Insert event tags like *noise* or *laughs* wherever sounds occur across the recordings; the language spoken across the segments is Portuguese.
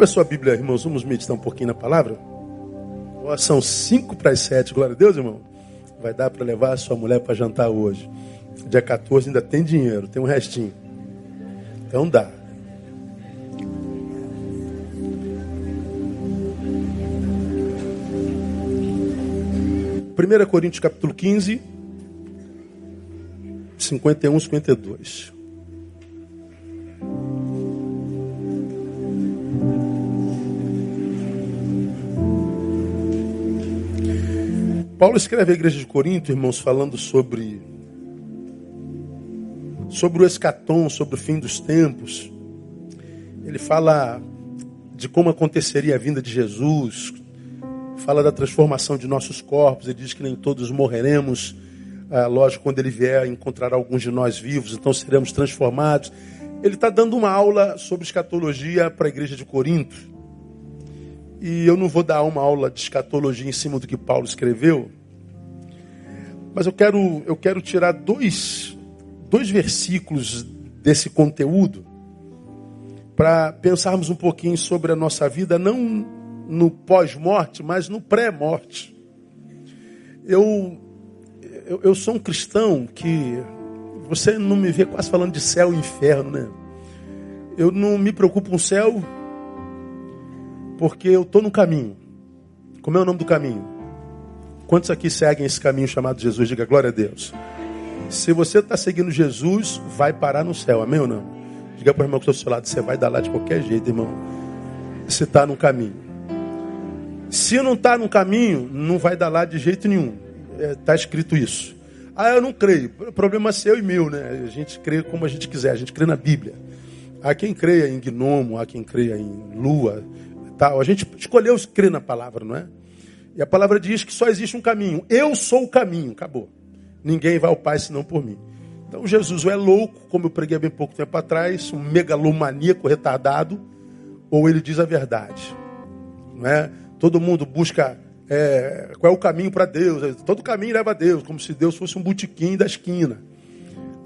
Abre a sua Bíblia, irmãos. Vamos meditar um pouquinho na palavra. São cinco para as sete. Glória a Deus, irmão. Vai dar para levar a sua mulher para jantar hoje. Dia 14 ainda tem dinheiro, tem um restinho. Então dá. Primeira Coríntios capítulo 15, 51, 52. Paulo escreve à igreja de Corinto, irmãos, falando sobre sobre o escatom, sobre o fim dos tempos. Ele fala de como aconteceria a vinda de Jesus, fala da transformação de nossos corpos. Ele diz que nem todos morreremos. Ah, lógico, quando ele vier, encontrará alguns de nós vivos, então seremos transformados. Ele está dando uma aula sobre escatologia para a igreja de Corinto. E eu não vou dar uma aula de escatologia em cima do que Paulo escreveu, mas eu quero, eu quero tirar dois, dois versículos desse conteúdo para pensarmos um pouquinho sobre a nossa vida, não no pós-morte, mas no pré-morte. Eu, eu, eu sou um cristão que você não me vê quase falando de céu e inferno, né? Eu não me preocupo com o céu porque eu estou no caminho. Como é o nome do caminho? Quantos aqui seguem esse caminho chamado Jesus? Diga glória a Deus. Se você está seguindo Jesus, vai parar no céu, amém ou não? Diga para o irmão que está do seu lado, você vai dar lá de qualquer jeito, irmão. Você está no caminho. Se não está no caminho, não vai dar lá de jeito nenhum. Está é, escrito isso. Ah, eu não creio. Problema é seu e meu, né? A gente crê como a gente quiser, a gente crê na Bíblia. Há quem creia em gnomo, há quem creia em lua, tal. A gente escolheu crer na palavra, não é? E a palavra diz que só existe um caminho. Eu sou o caminho. Acabou. Ninguém vai ao Pai senão por mim. Então Jesus ou é louco, como eu preguei há bem pouco tempo atrás, um megalomaníaco retardado, ou ele diz a verdade. Não é? Todo mundo busca é, qual é o caminho para Deus. Todo caminho leva a Deus, como se Deus fosse um botequim da esquina.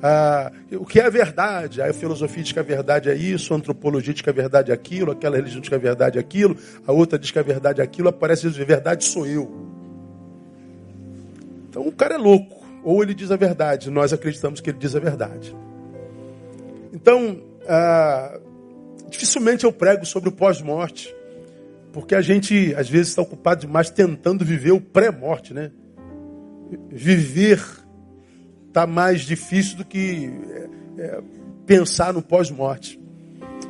Ah, o que é a verdade? A filosofia diz que a verdade é isso, a antropologia diz que a verdade é aquilo, aquela religião diz que a verdade é aquilo, a outra diz que a verdade é aquilo, aparece a verdade sou eu. Então o cara é louco, ou ele diz a verdade, nós acreditamos que ele diz a verdade. Então, ah, dificilmente eu prego sobre o pós-morte, porque a gente às vezes está ocupado demais tentando viver o pré-morte, né? Viver está mais difícil do que é, é, pensar no pós-morte.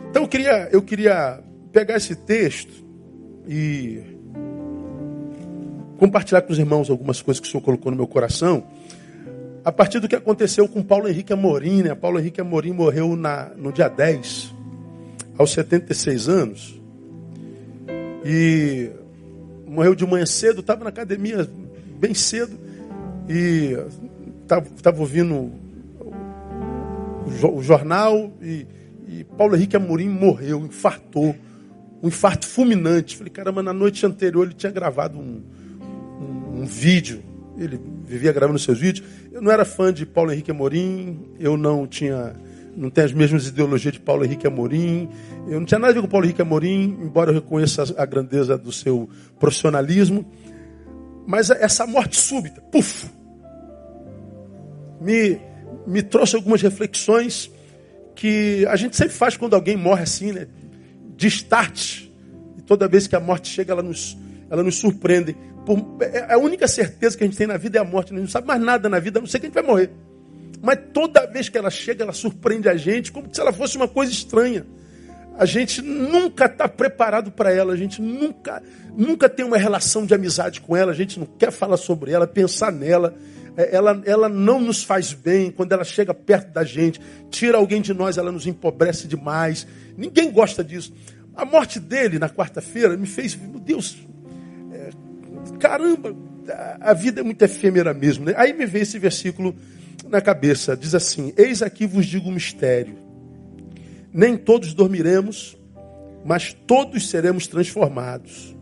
Então eu queria, eu queria pegar esse texto e compartilhar com os irmãos algumas coisas que o Senhor colocou no meu coração. A partir do que aconteceu com Paulo Henrique Amorim, né? Paulo Henrique Amorim morreu na, no dia 10, aos 76 anos. E morreu de manhã cedo, estava na academia bem cedo. E estava ouvindo o, jornal e, e, Paulo Henrique Amorim morreu, infartou. Um infarto fulminante. Falei, caramba, na noite anterior ele tinha gravado um, um, um vídeo. Ele vivia gravando seus vídeos. Eu não era fã de Paulo Henrique Amorim, eu não tinha não tenho as mesmas ideologias de Paulo Henrique Amorim. Eu não tinha nada a ver com Paulo Henrique Amorim, embora eu reconheça a grandeza do seu profissionalismo. Mas essa morte súbita, puf, me, me trouxe algumas reflexões que a gente sempre faz quando alguém morre assim, né? De start. E toda vez que a morte chega, ela nos, ela nos surpreende. Por, é, é a única certeza que a gente tem na vida é a morte. A gente não sabe mais nada na vida, a não sei que a gente vai morrer. Mas toda vez que ela chega, ela surpreende a gente como se ela fosse uma coisa estranha. A gente nunca está preparado para ela, a gente nunca, nunca tem uma relação de amizade com ela, a gente não quer falar sobre ela, pensar nela. É, ela, ela não nos faz bem quando ela chega perto da gente, tira alguém de nós, ela nos empobrece demais. Ninguém gosta disso. A morte dele na quarta-feira me fez, meu Deus, é, caramba, a vida é muito efêmera mesmo. Né? Aí me veio esse versículo na cabeça, diz assim: Eis aqui vos digo um mistério. Nem todos dormiremos, mas todos seremos transformados.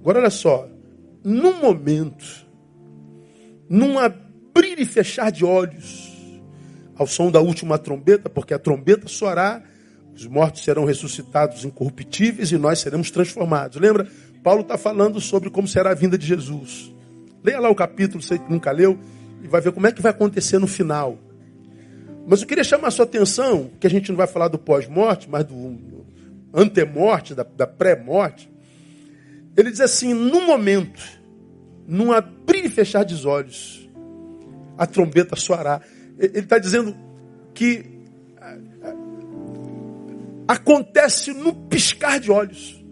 Agora olha só, num momento num abrir e fechar de olhos, ao som da última trombeta, porque a trombeta soará Os mortos serão ressuscitados incorruptíveis e nós seremos transformados. Lembra? Paulo está falando sobre como será a vinda de Jesus. Leia lá o capítulo, você que nunca leu, e vai ver como é que vai acontecer no final. Mas eu queria chamar a sua atenção, que a gente não vai falar do pós-morte, mas do antemorte, da, da pré-morte. Ele diz assim: num momento, num abrir e fechar de olhos, a trombeta soará. Ele está dizendo que acontece no piscar de olhos.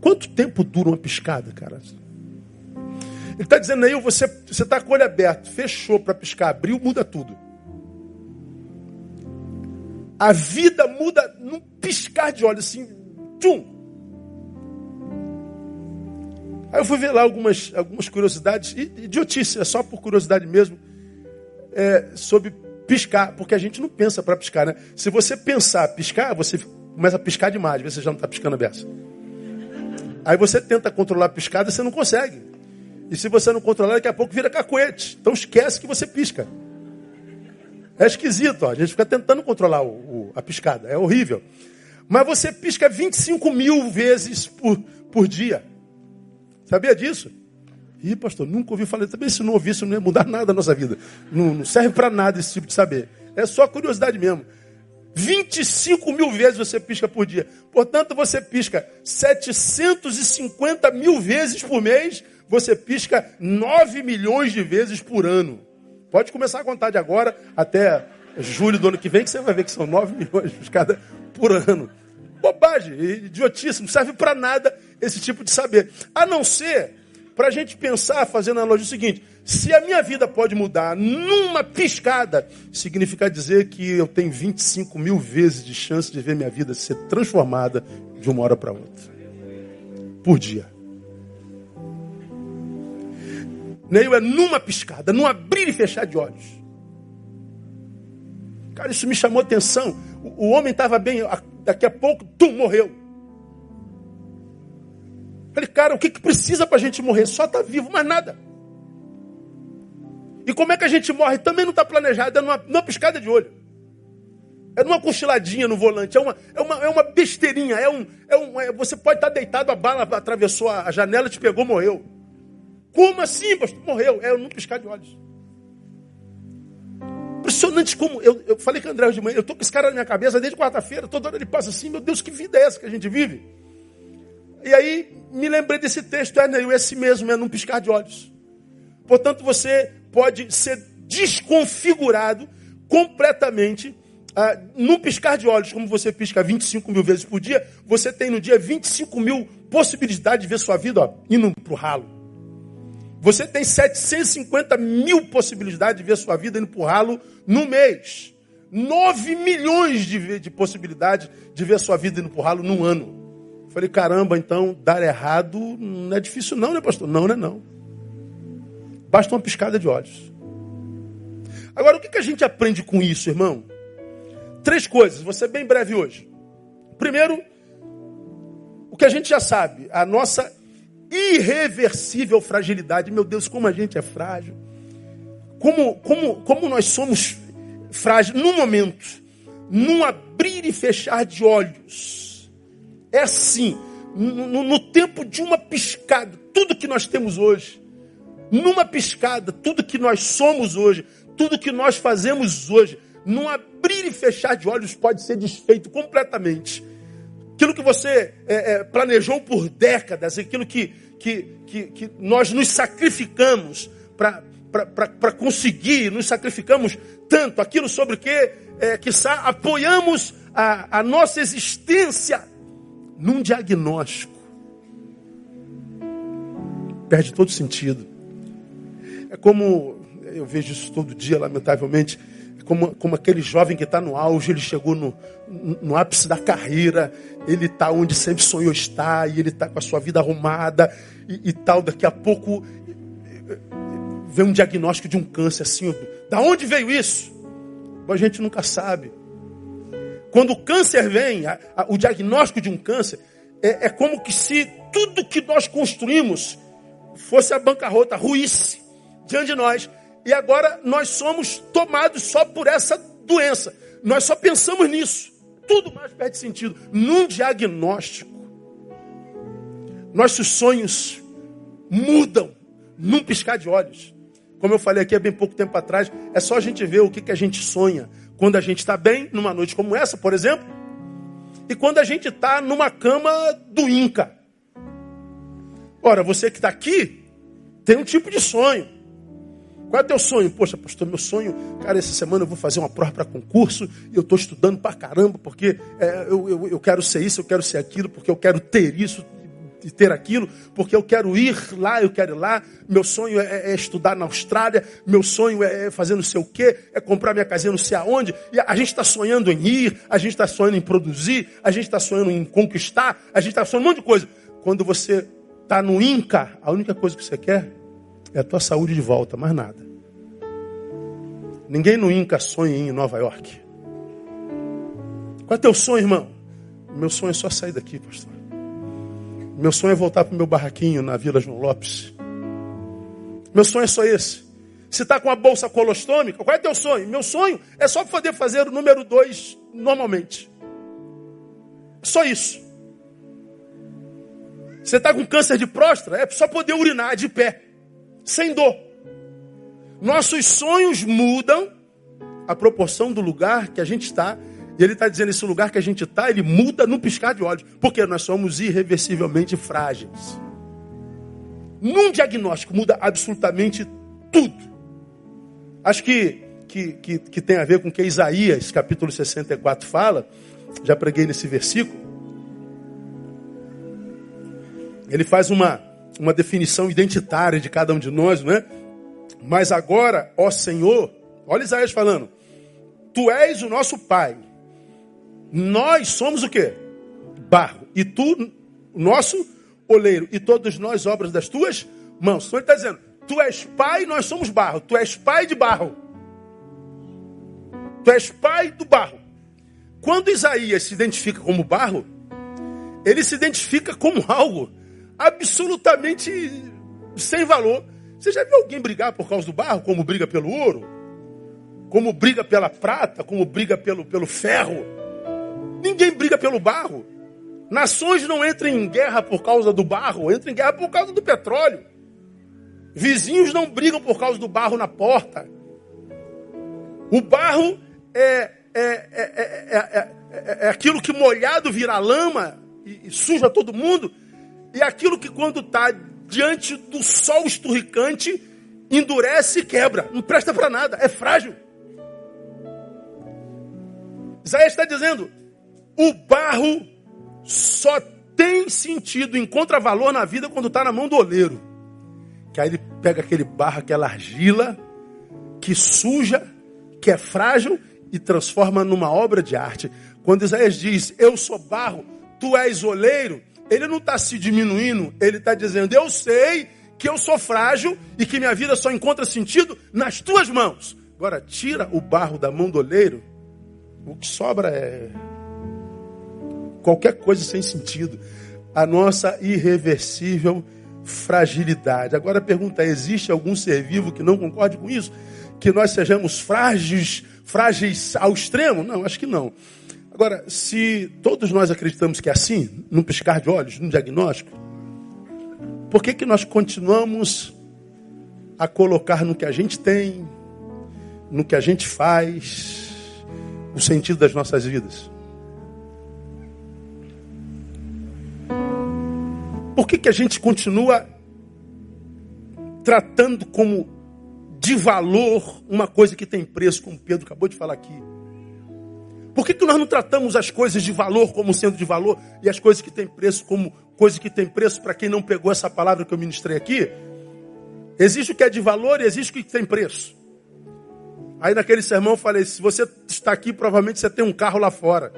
Quanto tempo dura uma piscada, cara? Ele está dizendo aí, você está com o olho aberto, fechou para piscar, abriu, muda tudo. A vida muda num piscar de olhos, assim, tchum. Aí eu fui ver lá algumas, algumas curiosidades, idiotice, é só por curiosidade mesmo, é, sobre piscar, porque a gente não pensa para piscar, né? Se você pensar piscar, você começa a piscar demais, você já não está piscando a beça. Aí você tenta controlar a piscada você não consegue. E se você não controlar, daqui a pouco vira cacuete. Então esquece que você pisca. É esquisito, ó. a gente fica tentando controlar o, o, a piscada, é horrível. Mas você pisca 25 mil vezes por, por dia. Sabia disso? Ih, pastor, nunca ouvi falar. Também se não ouvir, isso não ia mudar nada na nossa vida. Não, não serve para nada esse tipo de saber. É só curiosidade mesmo. 25 mil vezes você pisca por dia. Portanto, você pisca 750 mil vezes por mês. Você pisca 9 milhões de vezes por ano. Pode começar a contar de agora até julho do ano que vem, que você vai ver que são 9 milhões de piscada por ano. Bobagem, idiotice, não serve para nada esse tipo de saber. A não ser para a gente pensar, fazendo a analogia o seguinte: se a minha vida pode mudar numa piscada, significa dizer que eu tenho 25 mil vezes de chance de ver minha vida ser transformada de uma hora para outra. Por dia. Neil é numa piscada, num abrir e fechar de olhos. Cara, isso me chamou atenção. O, o homem estava bem, daqui a pouco, tum, morreu. Cara, o que, que precisa para a gente morrer? Só estar tá vivo, mais nada. E como é que a gente morre? Também não está planejado, é numa, numa piscada de olho. É numa cochiladinha no volante, é uma, é uma, é uma besteirinha. É um, é um, é, você pode estar tá deitado, a bala atravessou a, a janela, te pegou, morreu. Como assim, pastor? Morreu. É num piscar de olhos. Impressionante como. Eu, eu falei com o André de manhã, eu estou com esse cara na minha cabeça desde quarta-feira, toda hora ele passa assim, meu Deus, que vida é essa que a gente vive? E aí me lembrei desse texto, é, né, esse mesmo, é num piscar de olhos. Portanto, você pode ser desconfigurado completamente ah, num piscar de olhos, como você pisca 25 mil vezes por dia, você tem no dia 25 mil possibilidades de ver sua vida ó, indo para o ralo. Você tem 750 mil possibilidades de ver sua vida indo para o ralo no mês. 9 milhões de, de possibilidades de ver sua vida indo para o ralo num ano. Falei, caramba, então dar errado não é difícil não, né, pastor? Não, não é não. Basta uma piscada de olhos. Agora, o que a gente aprende com isso, irmão? Três coisas, vou ser bem breve hoje. Primeiro, o que a gente já sabe, a nossa irreversível fragilidade. Meu Deus, como a gente é frágil. Como, como, como nós somos frágeis num momento, num abrir e fechar de olhos é assim, no, no tempo de uma piscada, tudo que nós temos hoje, numa piscada, tudo que nós somos hoje, tudo que nós fazemos hoje, num abrir e fechar de olhos pode ser desfeito completamente. Aquilo que você é, é, planejou por décadas, aquilo que, que, que, que nós nos sacrificamos para conseguir, nos sacrificamos tanto, aquilo sobre o que, é, que apoiamos a, a nossa existência num diagnóstico, perde todo sentido. É como, eu vejo isso todo dia, lamentavelmente, é como, como aquele jovem que está no auge, ele chegou no, no ápice da carreira, ele está onde sempre sonhou estar, e ele está com a sua vida arrumada e, e, tal. Daqui a pouco vem um diagnóstico de um câncer assim. Da onde veio isso? A gente nunca sabe. Quando o câncer vem, a, a, o diagnóstico de um câncer, é, é, como que se tudo que nós construímos fosse a bancarrota, ruísse diante de nós. E agora nós somos tomados só por essa doença. Nós só pensamos nisso. tudo mais perde sentido. Num diagnóstico, nossos sonhos mudam num piscar de olhos. Como eu falei aqui há bem pouco tempo atrás, é só a gente ver o que, que a gente sonha quando a gente está bem, numa noite como essa, por exemplo, e quando a gente está numa cama do Inca. Ora, você que está aqui, tem um tipo de sonho. Qual é o teu sonho? Poxa, pastor, meu sonho, cara, essa semana eu vou fazer uma prova para concurso e eu estou estudando para caramba, porque é, eu, eu, eu quero ser isso, eu quero ser aquilo, porque eu quero ter isso e ter aquilo, porque eu quero ir lá, eu quero ir lá. Meu sonho é, é estudar na Austrália, meu sonho é, é fazer não sei o quê, é comprar minha casinha não sei aonde. E a gente está sonhando em ir, a gente está sonhando em produzir, a gente está sonhando em conquistar, a gente está sonhando um monte de coisa. Quando você está no Inca, a única coisa que você quer é a tua saúde de volta, mais nada. Ninguém no Inca sonha em Nova York. Qual é teu sonho, irmão? Meu sonho é só sair daqui, pastor. Meu sonho é voltar para o meu barraquinho na Vila João Lopes. Meu sonho é só esse. Se está com a bolsa colostômica, qual é teu sonho? Meu sonho é só poder fazer o número dois normalmente. Só isso. Você está com câncer de próstata, é só poder urinar de pé sem dor. Nossos sonhos mudam a proporção do lugar que a gente está. E ele está dizendo: esse lugar que a gente está, ele muda no piscar de olhos. Porque nós somos irreversivelmente frágeis. Num diagnóstico muda absolutamente tudo. Acho que, que, que, que tem a ver com o que Isaías, capítulo 64, fala. Já preguei nesse versículo. Ele faz uma, uma definição identitária de cada um de nós, não é? Mas agora, ó Senhor, olha Isaías falando: Tu és o nosso Pai. Nós somos o quê? Barro. E tu, nosso oleiro. E todos nós, obras das tuas mãos. Então ele está dizendo: Tu és pai, nós somos barro. Tu és pai de barro. Tu és pai do barro. Quando Isaías se identifica como barro, ele se identifica como algo absolutamente sem valor. Você já viu alguém brigar por causa do barro, como briga pelo ouro? Como briga pela prata, como briga pelo, pelo ferro? Ninguém briga pelo barro. Nações não entram em guerra por causa do barro, entram em guerra por causa do petróleo. Vizinhos não brigam por causa do barro na porta. O barro é, é, é, é aquilo que molhado vira lama e, e suja todo mundo. E aquilo que quando está diante do sol esturricante, endurece e quebra. Não presta para nada, é frágil. Isaías está dizendo: o barro só tem sentido, encontra valor na vida quando está na mão do oleiro. Que aí ele pega aquele barro, aquela argila, que suja, que é frágil, e transforma numa obra de arte. Quando Isaías diz: Eu sou barro, tu és oleiro, ele não está se diminuindo, ele está dizendo: Eu sei que eu sou frágil e que minha vida só encontra sentido nas tuas mãos. Agora, tira o barro da mão do oleiro, o que sobra é qualquer coisa sem sentido. A nossa irreversível fragilidade. Agora a pergunta é: existe algum ser vivo que não concorde com isso? Que nós sejamos frágeis, frágeis ao extremo? Não, acho que não. Agora, se todos nós acreditamos que é assim, num piscar de olhos, num diagnóstico, por que, que nós continuamos a colocar no que a gente tem, no que a gente faz, o sentido das nossas vidas? Por que, que a gente continua tratando como de valor uma coisa que tem preço, como Pedro acabou de falar aqui? Por que, que nós não tratamos as coisas de valor como sendo de valor e as coisas que têm preço como coisa que tem preço para quem não pegou essa palavra que eu ministrei aqui? Existe o que é de valor e existe o que tem preço. Aí naquele sermão eu falei: se você está aqui, provavelmente você tem um carro lá fora.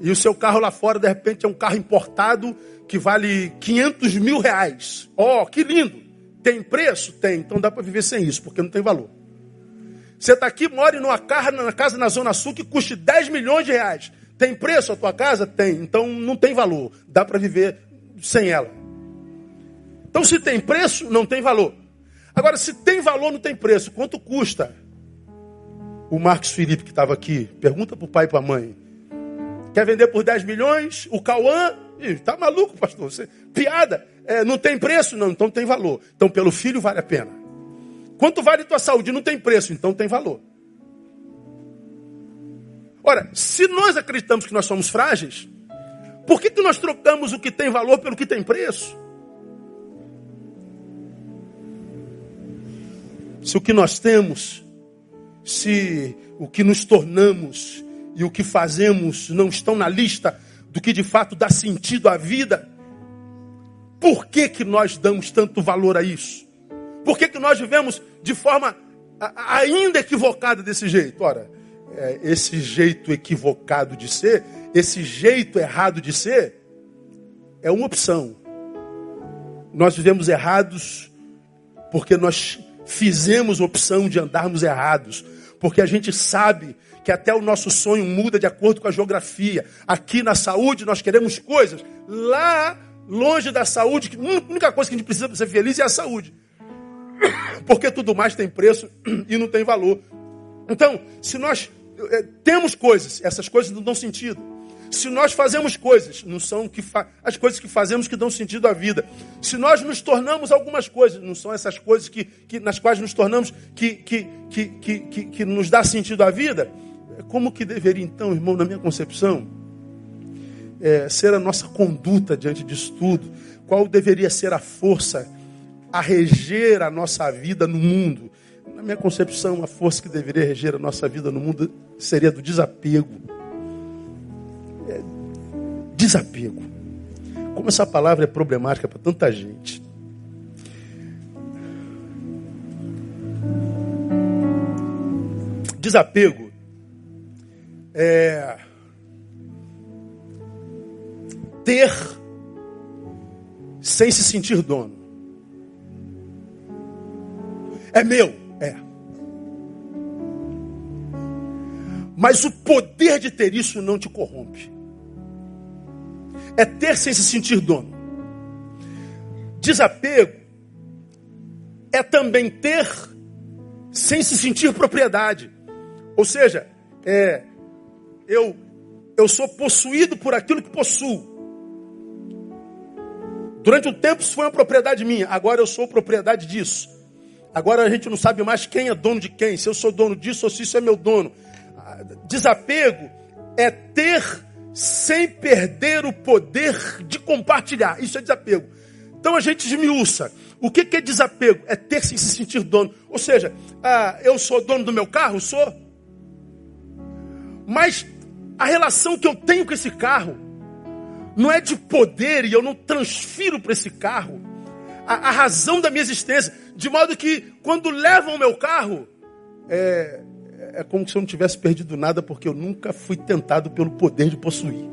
E o seu carro lá fora, de repente, é um carro importado que vale 500 mil reais. Ó, oh, que lindo! Tem preço? Tem. Então dá para viver sem isso, porque não tem valor. Você está aqui, mora numa casa, na casa na Zona Sul que custe 10 milhões de reais. Tem preço a tua casa? Tem. Então não tem valor. Dá para viver sem ela. Então se tem preço, não tem valor. Agora, se tem valor, não tem preço. Quanto custa? O Marcos Felipe que estava aqui, pergunta para o pai e para a mãe. Quer vender por 10 milhões? O Cauã? Ih, tá maluco, pastor? Você, piada. É, não tem preço? Não, então tem valor. Então pelo filho vale a pena. Quanto vale tua saúde? Não tem preço, então tem valor. Ora, se nós acreditamos que nós somos frágeis, por que, que nós trocamos o que tem valor pelo que tem preço? Se o que nós temos, se o que nos tornamos e o que fazemos não estão na lista do que de fato dá sentido à vida, por que, que nós damos tanto valor a isso? Por que, que nós vivemos de forma ainda equivocada desse jeito? Ora, é, esse jeito equivocado de ser, esse jeito errado de ser, é uma opção. Nós vivemos errados porque nós fizemos opção de andarmos errados, porque a gente sabe que até o nosso sonho muda de acordo com a geografia. Aqui na saúde nós queremos coisas, lá longe da saúde, a única coisa que a gente precisa para ser feliz é a saúde. *coughs* Porque tudo mais tem preço *coughs* e não tem valor. Então, se nós é, temos coisas, essas coisas não dão sentido. Se nós fazemos coisas, não são que as coisas que fazemos que dão sentido à vida. Se nós nos tornamos algumas coisas, não são essas coisas que, que nas quais nos tornamos que, que, que, que, que, nos dá sentido à vida. Como que deveria então, irmão, na minha concepção, é, ser a nossa conduta diante disso tudo? Qual deveria ser a força a reger a nossa vida no mundo? Na minha concepção, a força que deveria reger a nossa vida no mundo seria do desapego. É, desapego. Como essa palavra é problemática para tanta gente. Desapego é ter sem se sentir dono. É meu. É. Mas o poder de ter isso não te corrompe. É ter sem se sentir dono. Desapego é também ter sem se sentir propriedade. Ou seja, é, eu, eu sou possuído por aquilo que possuo. Durante um tempo isso foi uma propriedade minha, agora eu sou propriedade disso. Agora a gente não sabe mais quem é dono de quem, se eu sou dono disso ou se isso é meu dono. Desapego é ter sem perder o poder de compartilhar. Isso é desapego. Então a gente esmiuça. O que é desapego? É ter sem se sentir dono. Ou seja, ah, eu sou dono do meu carro? Sou. Mas a relação que eu tenho com esse carro não é de poder e eu não transfiro para esse carro a, a razão da minha existência. De modo que, quando levam o meu carro, é, é como se eu não tivesse perdido nada, porque eu nunca fui tentado pelo poder de possuir.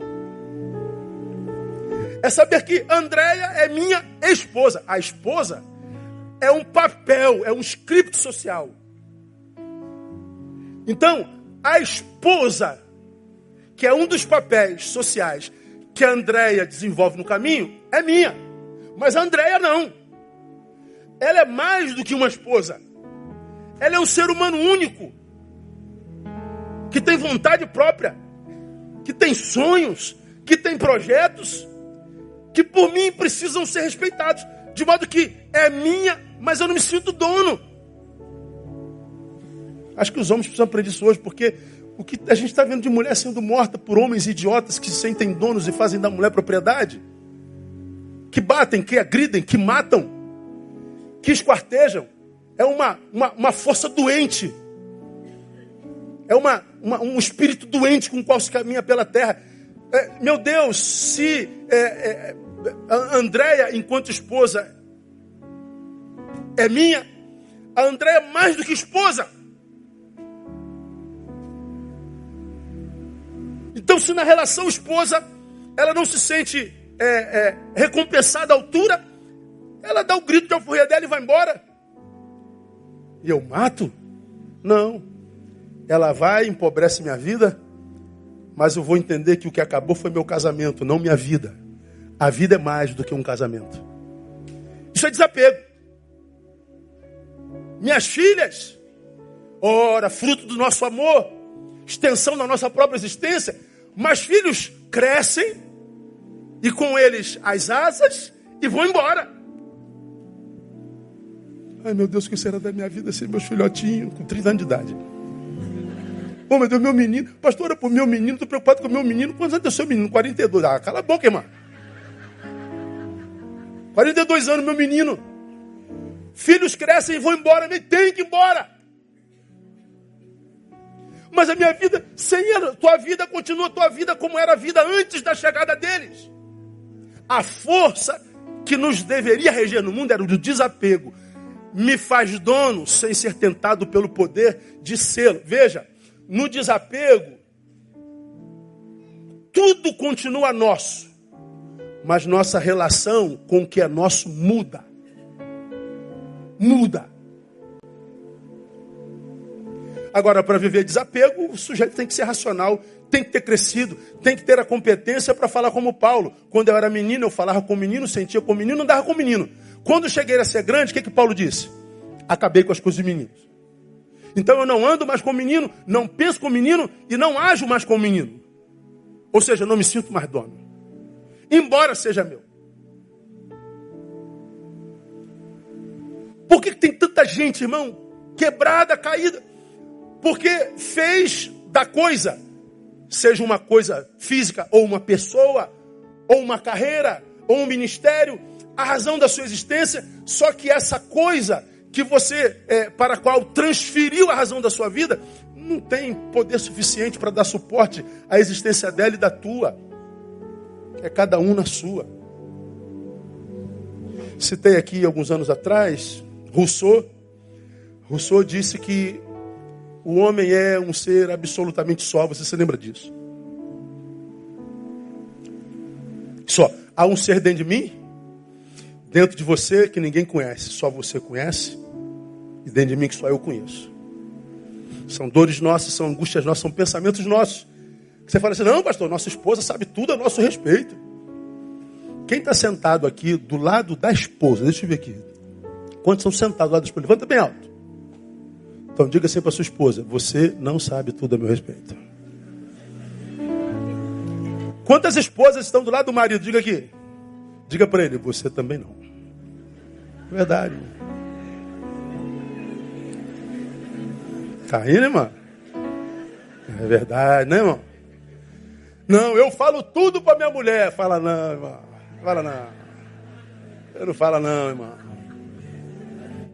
É saber que Andréia é minha esposa. A esposa é um papel, é um script social. Então, a esposa, que é um dos papéis sociais que a Andréia desenvolve no caminho, é minha. Mas a Andréia não. Ela é mais do que uma esposa. Ela é um ser humano único. Que tem vontade própria. Que tem sonhos. Que tem projetos. Que por mim precisam ser respeitados. De modo que é minha, mas eu não me sinto dono. Acho que os homens precisam aprender isso hoje, porque o que a gente está vendo de mulher sendo morta por homens idiotas que se sentem donos e fazem da mulher propriedade, que batem, que agridem, que matam, que esquartejam. É uma, uma, uma força doente. É uma, uma, um espírito doente com o qual se caminha pela terra. É, meu Deus, se é, é, a Andréia, enquanto esposa, é minha, a Andréia é mais do que esposa. Então, se na relação esposa ela não se sente é, é, recompensada à altura, ela dá o grito de alforria dela e vai embora. E eu mato? Não. Ela vai, empobrece minha vida, mas eu vou entender que o que acabou foi meu casamento, não minha vida. A vida é mais do que um casamento. Isso é desapego. Minhas filhas, ora, fruto do nosso amor, extensão da nossa própria existência, Mas filhos crescem e com eles as asas e vão embora. Ai meu Deus, o que será da minha vida sem meus filhotinhos com 30 anos de idade? Oh meu Deus, meu menino. Pastora, por meu menino, estou preocupado com meu menino. Quantos anos tem seu menino? 42. Ah, cala a boca, irmão. 42 anos, meu menino. Filhos crescem e vão embora, nem tem que ir embora. Mas a minha vida, sem ela, tua vida continua tua vida como era a vida antes da chegada deles. A força que nos deveria reger no mundo era o do desapego. Me faz dono sem ser tentado pelo poder de sê-lo. Veja, no desapego, tudo continua nosso mas nossa relação com o que é nosso muda. Muda. Agora, para viver desapego, o sujeito tem que ser racional, tem que ter crescido, tem que ter a competência para falar como Paulo. Quando eu era menino, eu falava com menino, sentia com menino, andava com menino. Quando cheguei a ser grande, o que, que Paulo disse? Acabei com as coisas de meninos. Então eu não ando mais com menino, não penso com menino e não ajo mais com menino. Ou seja, não me sinto mais dono embora seja meu. Por que tem tanta gente, irmão, quebrada, caída? Porque fez da coisa, seja uma coisa física, ou uma pessoa, ou uma carreira, ou um ministério, a razão da sua existência, só que essa coisa que você, é, para a qual transferiu a razão da sua vida, não tem poder suficiente para dar suporte à existência dela e da tua. É cada um na sua. Citei aqui alguns anos atrás, Rousseau. Rousseau disse que o homem é um ser absolutamente só. Você se lembra disso? Só. Há um ser dentro de mim, dentro de você, que ninguém conhece. Só você conhece. E dentro de mim, que só eu conheço. São dores nossas, são angústias nossas, são pensamentos nossos. Você fala assim, não, pastor, nossa esposa sabe tudo a nosso respeito. Quem está sentado aqui do lado da esposa, deixa eu ver aqui. Quantos são sentados do lado da esposa? Levanta bem alto. Então diga assim para sua esposa: Você não sabe tudo a meu respeito. Quantas esposas estão do lado do marido? Diga aqui. Diga para ele: Você também não. Verdade. Tá aí, né, irmão? É verdade, né, irmão? Não, eu falo tudo para minha mulher. Fala não, irmão. Fala não. Você não fala não, irmão.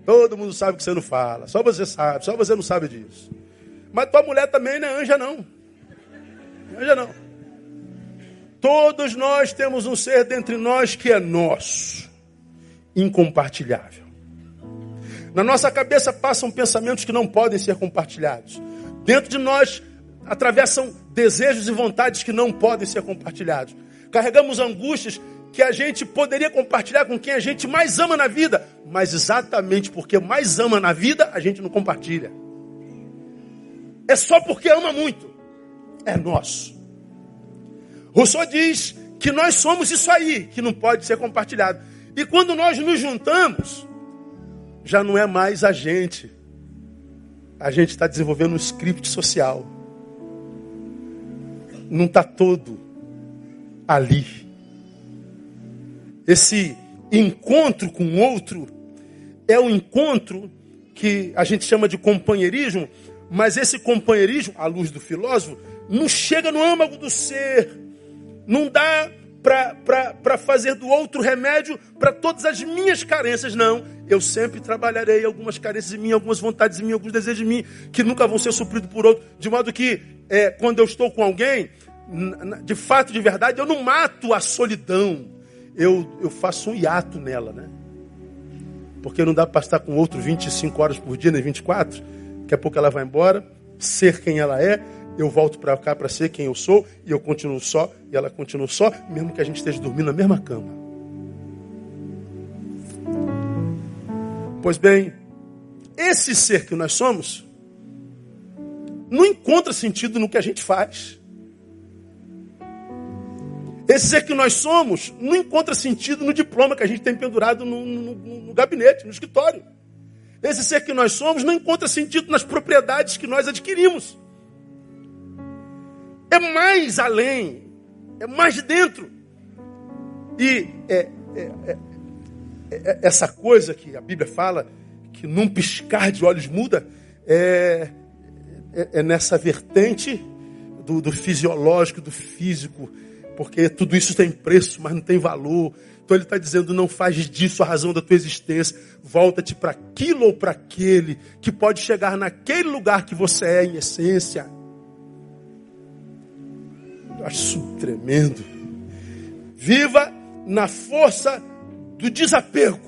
Todo mundo sabe que você não fala. Só você sabe. Só você não sabe disso. Mas tua mulher também não é anja não. Anja não. Todos nós temos um ser dentre nós que é nosso. Incompartilhável. Na nossa cabeça passam pensamentos que não podem ser compartilhados. Dentro de nós atravessam desejos e vontades que não podem ser compartilhados. Carregamos angústias que a gente poderia compartilhar com quem a gente mais ama na vida, mas exatamente porque mais ama na vida, a gente não compartilha. É só porque ama muito. É nosso. Rousseau diz que nós somos isso aí, que não pode ser compartilhado. E quando nós nos juntamos, já não é mais a gente. A gente está desenvolvendo um script social não está todo ali. Esse encontro com o outro é um encontro que a gente chama de companheirismo, mas esse companheirismo, à luz do filósofo, não chega no âmago do ser, não dá para fazer do outro remédio para todas as minhas carências, não. Eu sempre trabalharei algumas carências em mim, algumas vontades em mim, alguns desejos em mim, que nunca vão ser supridos por outro, de modo que é, quando eu estou com alguém, de fato, de verdade, eu não mato a solidão. Eu, eu faço um hiato nela, né? Porque não dá para estar com outro 25 horas por dia, nem 24. Daqui a pouco ela vai embora, ser quem ela é, eu volto para cá para ser quem eu sou, e eu continuo só, e ela continua só, mesmo que a gente esteja dormindo na mesma cama. Pois bem, esse ser que nós somos não encontra sentido no que a gente faz. Esse ser que nós somos não encontra sentido no diploma que a gente tem pendurado no, no, no, gabinete, no escritório. Esse ser que nós somos não encontra sentido nas propriedades que nós adquirimos. é mais além, é mais de dentro. E é, é, é, é, essa coisa que a Bíblia fala, que num piscar de olhos muda, é, é, é nessa vertente do, do fisiológico, do físico, porque tudo isso tem preço, mas não tem valor. Então ele está dizendo: não faz disso a razão da tua existência. Volta-te para aquilo ou para aquele que pode chegar naquele lugar que você é em essência. Eu acho isso tremendo. Viva na força do desapego.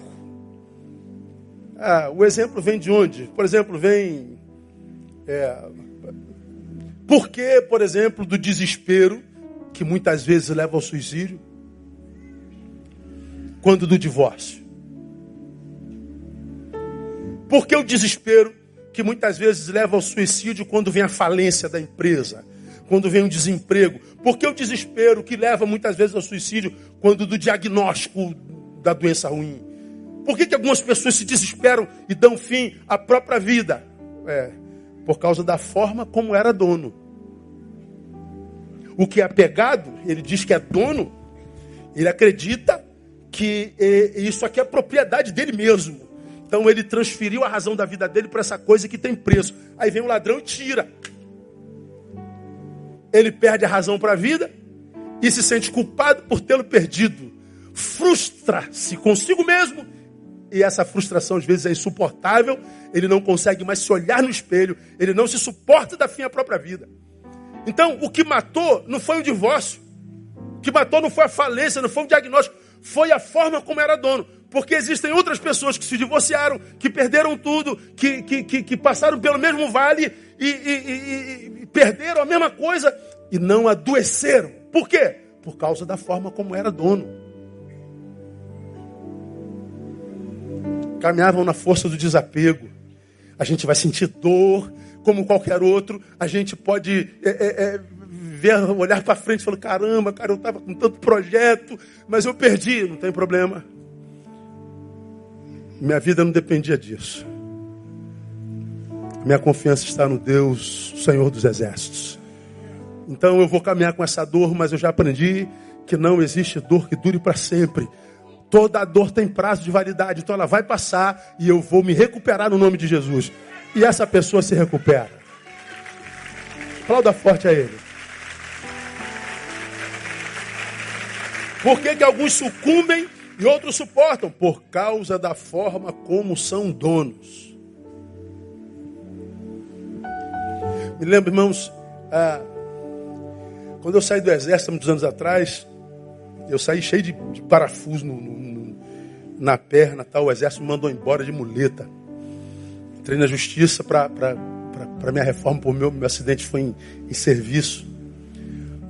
Ah, o exemplo vem de onde? Por exemplo, vem. É, por que, por exemplo, do desespero, que muitas vezes leva ao suicídio? Quando do divórcio? Por que o desespero, que muitas vezes leva ao suicídio quando vem a falência da empresa? Quando vem o desemprego? Por que o desespero que leva muitas vezes ao suicídio quando do diagnóstico da doença ruim? Por que, que algumas pessoas se desesperam e dão fim à própria vida? É, por causa da forma como era dono. O que é apegado, ele diz que é dono, ele acredita que isso aqui é propriedade dele mesmo. Então ele transferiu a razão da vida dele para essa coisa que tem preço. Aí vem o ladrão e tira. Ele perde a razão para a vida e se sente culpado por tê-lo perdido. Frustra-se consigo mesmo e essa frustração às vezes é insuportável, ele não consegue mais se olhar no espelho, ele não se suporta da fim à própria vida. Então, o que matou não foi o divórcio, o que matou não foi a falência, não foi o diagnóstico, foi a forma como era dono. Porque existem outras pessoas que se divorciaram, que perderam tudo, que, que, que, que passaram pelo mesmo vale e, e, e, e perderam a mesma coisa e não adoeceram. Por quê? Por causa da forma como era dono. caminhavam na força do desapego. A gente vai sentir dor, como qualquer outro. A gente pode é, é, é, ver, olhar para frente e falar: caramba, cara, eu estava com tanto projeto, mas eu perdi. Não tem problema. Minha vida não dependia disso. Minha confiança está no Deus, Senhor dos Exércitos. Então eu vou caminhar com essa dor, mas eu já aprendi que não existe dor que dure para sempre. Toda dor tem prazo de validade, então ela vai passar e eu vou me recuperar no nome de Jesus. E essa pessoa se recupera. Aplauda forte a ele. Por que, que alguns sucumbem e outros suportam? Por causa da forma como são donos. Me lembro, irmãos, ah, quando eu saí do exército, muitos anos atrás, eu saí cheio de, de parafuso no, no, na perna, tal. o exército me mandou embora de muleta. Entrei na justiça para minha reforma, por meu, meu acidente foi em, em serviço.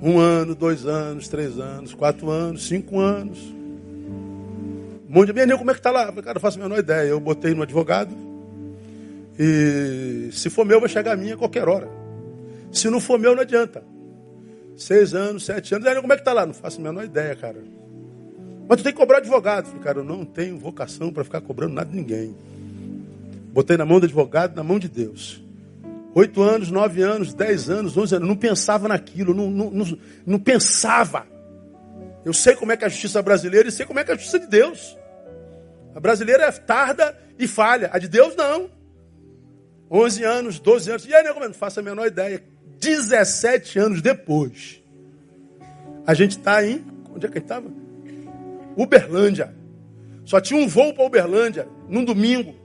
Um ano, dois anos, três anos, quatro anos, cinco anos. Um monte de menino, como é que tá lá? Cara, eu faço a menor ideia. Eu botei no advogado. E se for meu, vai chegar a minha a qualquer hora. Se não for meu, não adianta. Seis anos, sete anos. Aí, como é que tá lá? Não faço a menor ideia, cara. Mas tu tem que cobrar advogado. Falei, cara, eu não tenho vocação para ficar cobrando nada de ninguém. Botei na mão do advogado, na mão de Deus. Oito anos, nove anos, dez anos, onze anos. Não pensava naquilo, não, não, não, não pensava. Eu sei como é que é a justiça brasileira e sei como é que é a justiça de Deus. A brasileira é tarda e falha. A de Deus, não. Onze anos, doze anos. E aí, nego, não faço a menor ideia. 17 anos depois, a gente está em. Onde é que a gente estava? Uberlândia. Só tinha um voo para Uberlândia, num domingo.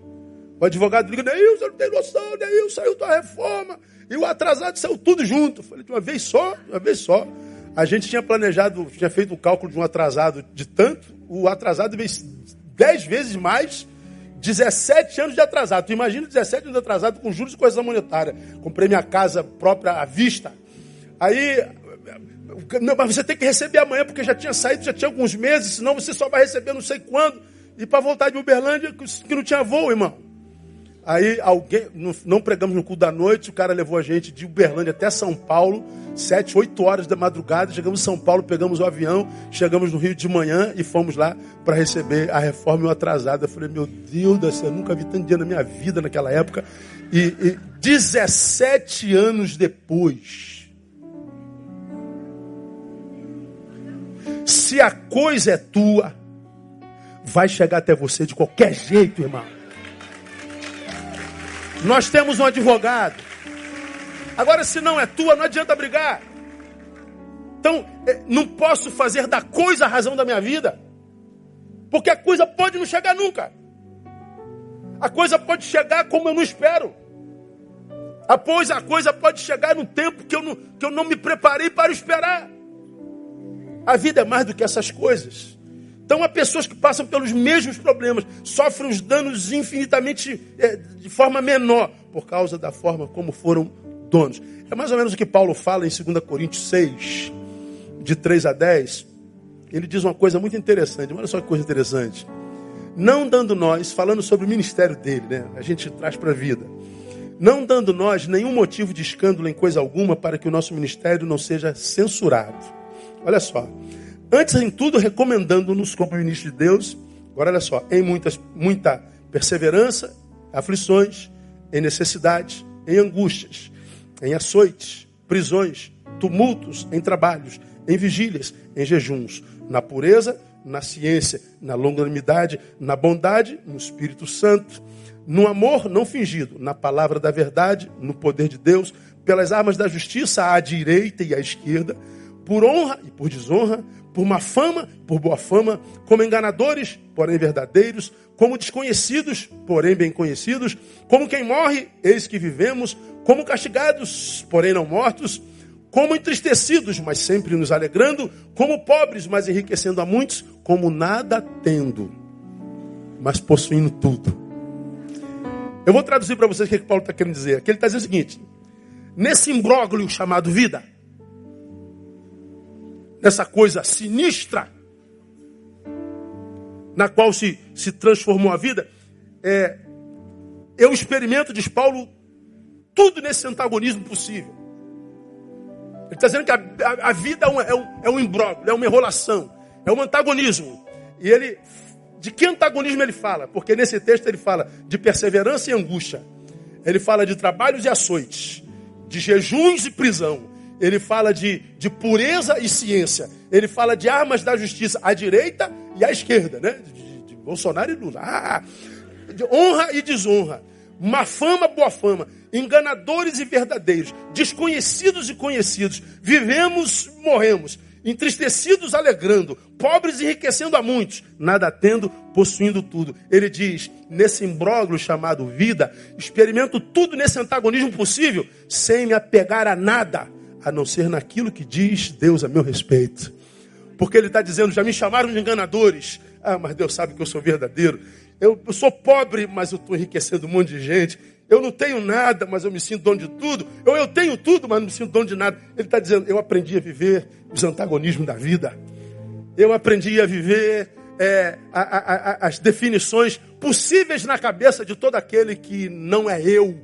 O advogado liga, Neilson, não tem noção, Neilson, saiu tua reforma. E o atrasado saiu tudo junto. falei, de uma vez só, de uma vez só. A gente tinha planejado, tinha feito o cálculo de um atrasado de tanto, o atrasado veio dez vezes mais 17 anos de atrasado. Tu imagina 17 anos de atrasado com juros e coisa monetária. Comprei minha casa própria à vista. Aí, não, mas você tem que receber amanhã, porque já tinha saído, já tinha alguns meses, senão você só vai receber não sei quando. E para voltar de Uberlândia, que não tinha voo, irmão. Aí alguém, não pregamos no culto da noite, o cara levou a gente de Uberlândia até São Paulo, sete, oito horas da madrugada, chegamos em São Paulo, pegamos o avião, chegamos no Rio de manhã e fomos lá para receber a reforma e o atrasado. Eu falei, meu Deus do céu, eu nunca vi tanto dinheiro na minha vida naquela época. E, e 17 anos depois, Se a coisa é tua, vai chegar até você de qualquer jeito, irmão. Nós temos um advogado. Agora, se não é tua, não adianta brigar. Então, é, não posso fazer da coisa a razão da minha vida. Porque a coisa pode não chegar nunca. A coisa pode chegar como eu não espero. Após a coisa pode chegar no tempo que eu, não, que eu não me preparei para esperar. A vida é mais do que essas coisas. Então há pessoas que passam pelos mesmos problemas, sofrem os danos infinitamente é, de forma menor, por causa da forma como foram donos. É mais ou menos o que Paulo fala em 2 Coríntios 6, de 3 a 10. Ele diz uma coisa muito interessante, olha só que coisa interessante. Não dando nós, falando sobre o ministério dele, né? A gente traz para a vida. Não dando nós nenhum motivo de escândalo em coisa alguma para que o nosso ministério não seja censurado. Olha só. Antes em tudo, recomendando-nos como ministro de Deus, agora olha só, em muitas, muita perseverança, aflições, em necessidades, em angústias, em açoites, prisões, tumultos, em trabalhos, em vigílias, em jejuns, na pureza, na ciência, na longanimidade, na bondade, no Espírito Santo, no amor não fingido, na palavra da verdade, no poder de Deus, pelas armas da justiça à direita e à esquerda, por honra e por desonra, por má fama, por boa fama, como enganadores, porém verdadeiros, como desconhecidos, porém bem conhecidos, como quem morre, eis que vivemos, como castigados, porém não mortos, como entristecidos, mas sempre nos alegrando, como pobres, mas enriquecendo a muitos, como nada tendo, mas possuindo tudo. Eu vou traduzir para vocês o que, é Paulo está querendo dizer. Aqui ele está dizendo o seguinte: nesse imbróglio chamado vida, nessa coisa sinistra na qual se, se transformou a vida, é, eu experimento, diz Paulo, tudo nesse antagonismo possível. Ele está dizendo que a, a, a vida é um, é, um, é um imbróglio, é uma enrolação, é um antagonismo. E ele, de que antagonismo ele fala? Porque nesse texto ele fala de perseverança e angústia. Ele fala de trabalhos e açoites, de jejuns e prisão, ele fala de, de pureza e ciência. Ele fala de armas da justiça à direita e à esquerda, né? De, de, Bolsonaro e Lula. Ah, de honra e desonra. Má fama, boa fama. Enganadores e verdadeiros. Desconhecidos e conhecidos. Vivemos, morremos. Entristecidos, alegrando. Pobres, enriquecendo a muitos. Nada tendo, possuindo tudo. Ele diz, nesse imbróglio chamado vida, experimento tudo nesse antagonismo possível, sem me apegar a nada a não ser naquilo que diz Deus a meu respeito. Porque Ele está dizendo: já me chamaram de enganadores. Ah, mas Deus sabe que eu sou verdadeiro. Eu, eu sou pobre, mas eu estou enriquecendo um monte de gente. Eu não tenho nada, mas eu me sinto dono de tudo. Eu, eu tenho tudo, mas não me sinto dono de nada. Ele está dizendo: eu aprendi a viver os antagonismos da vida. Eu aprendi a viver é, a, a, a, as definições possíveis na cabeça de todo aquele que não é eu.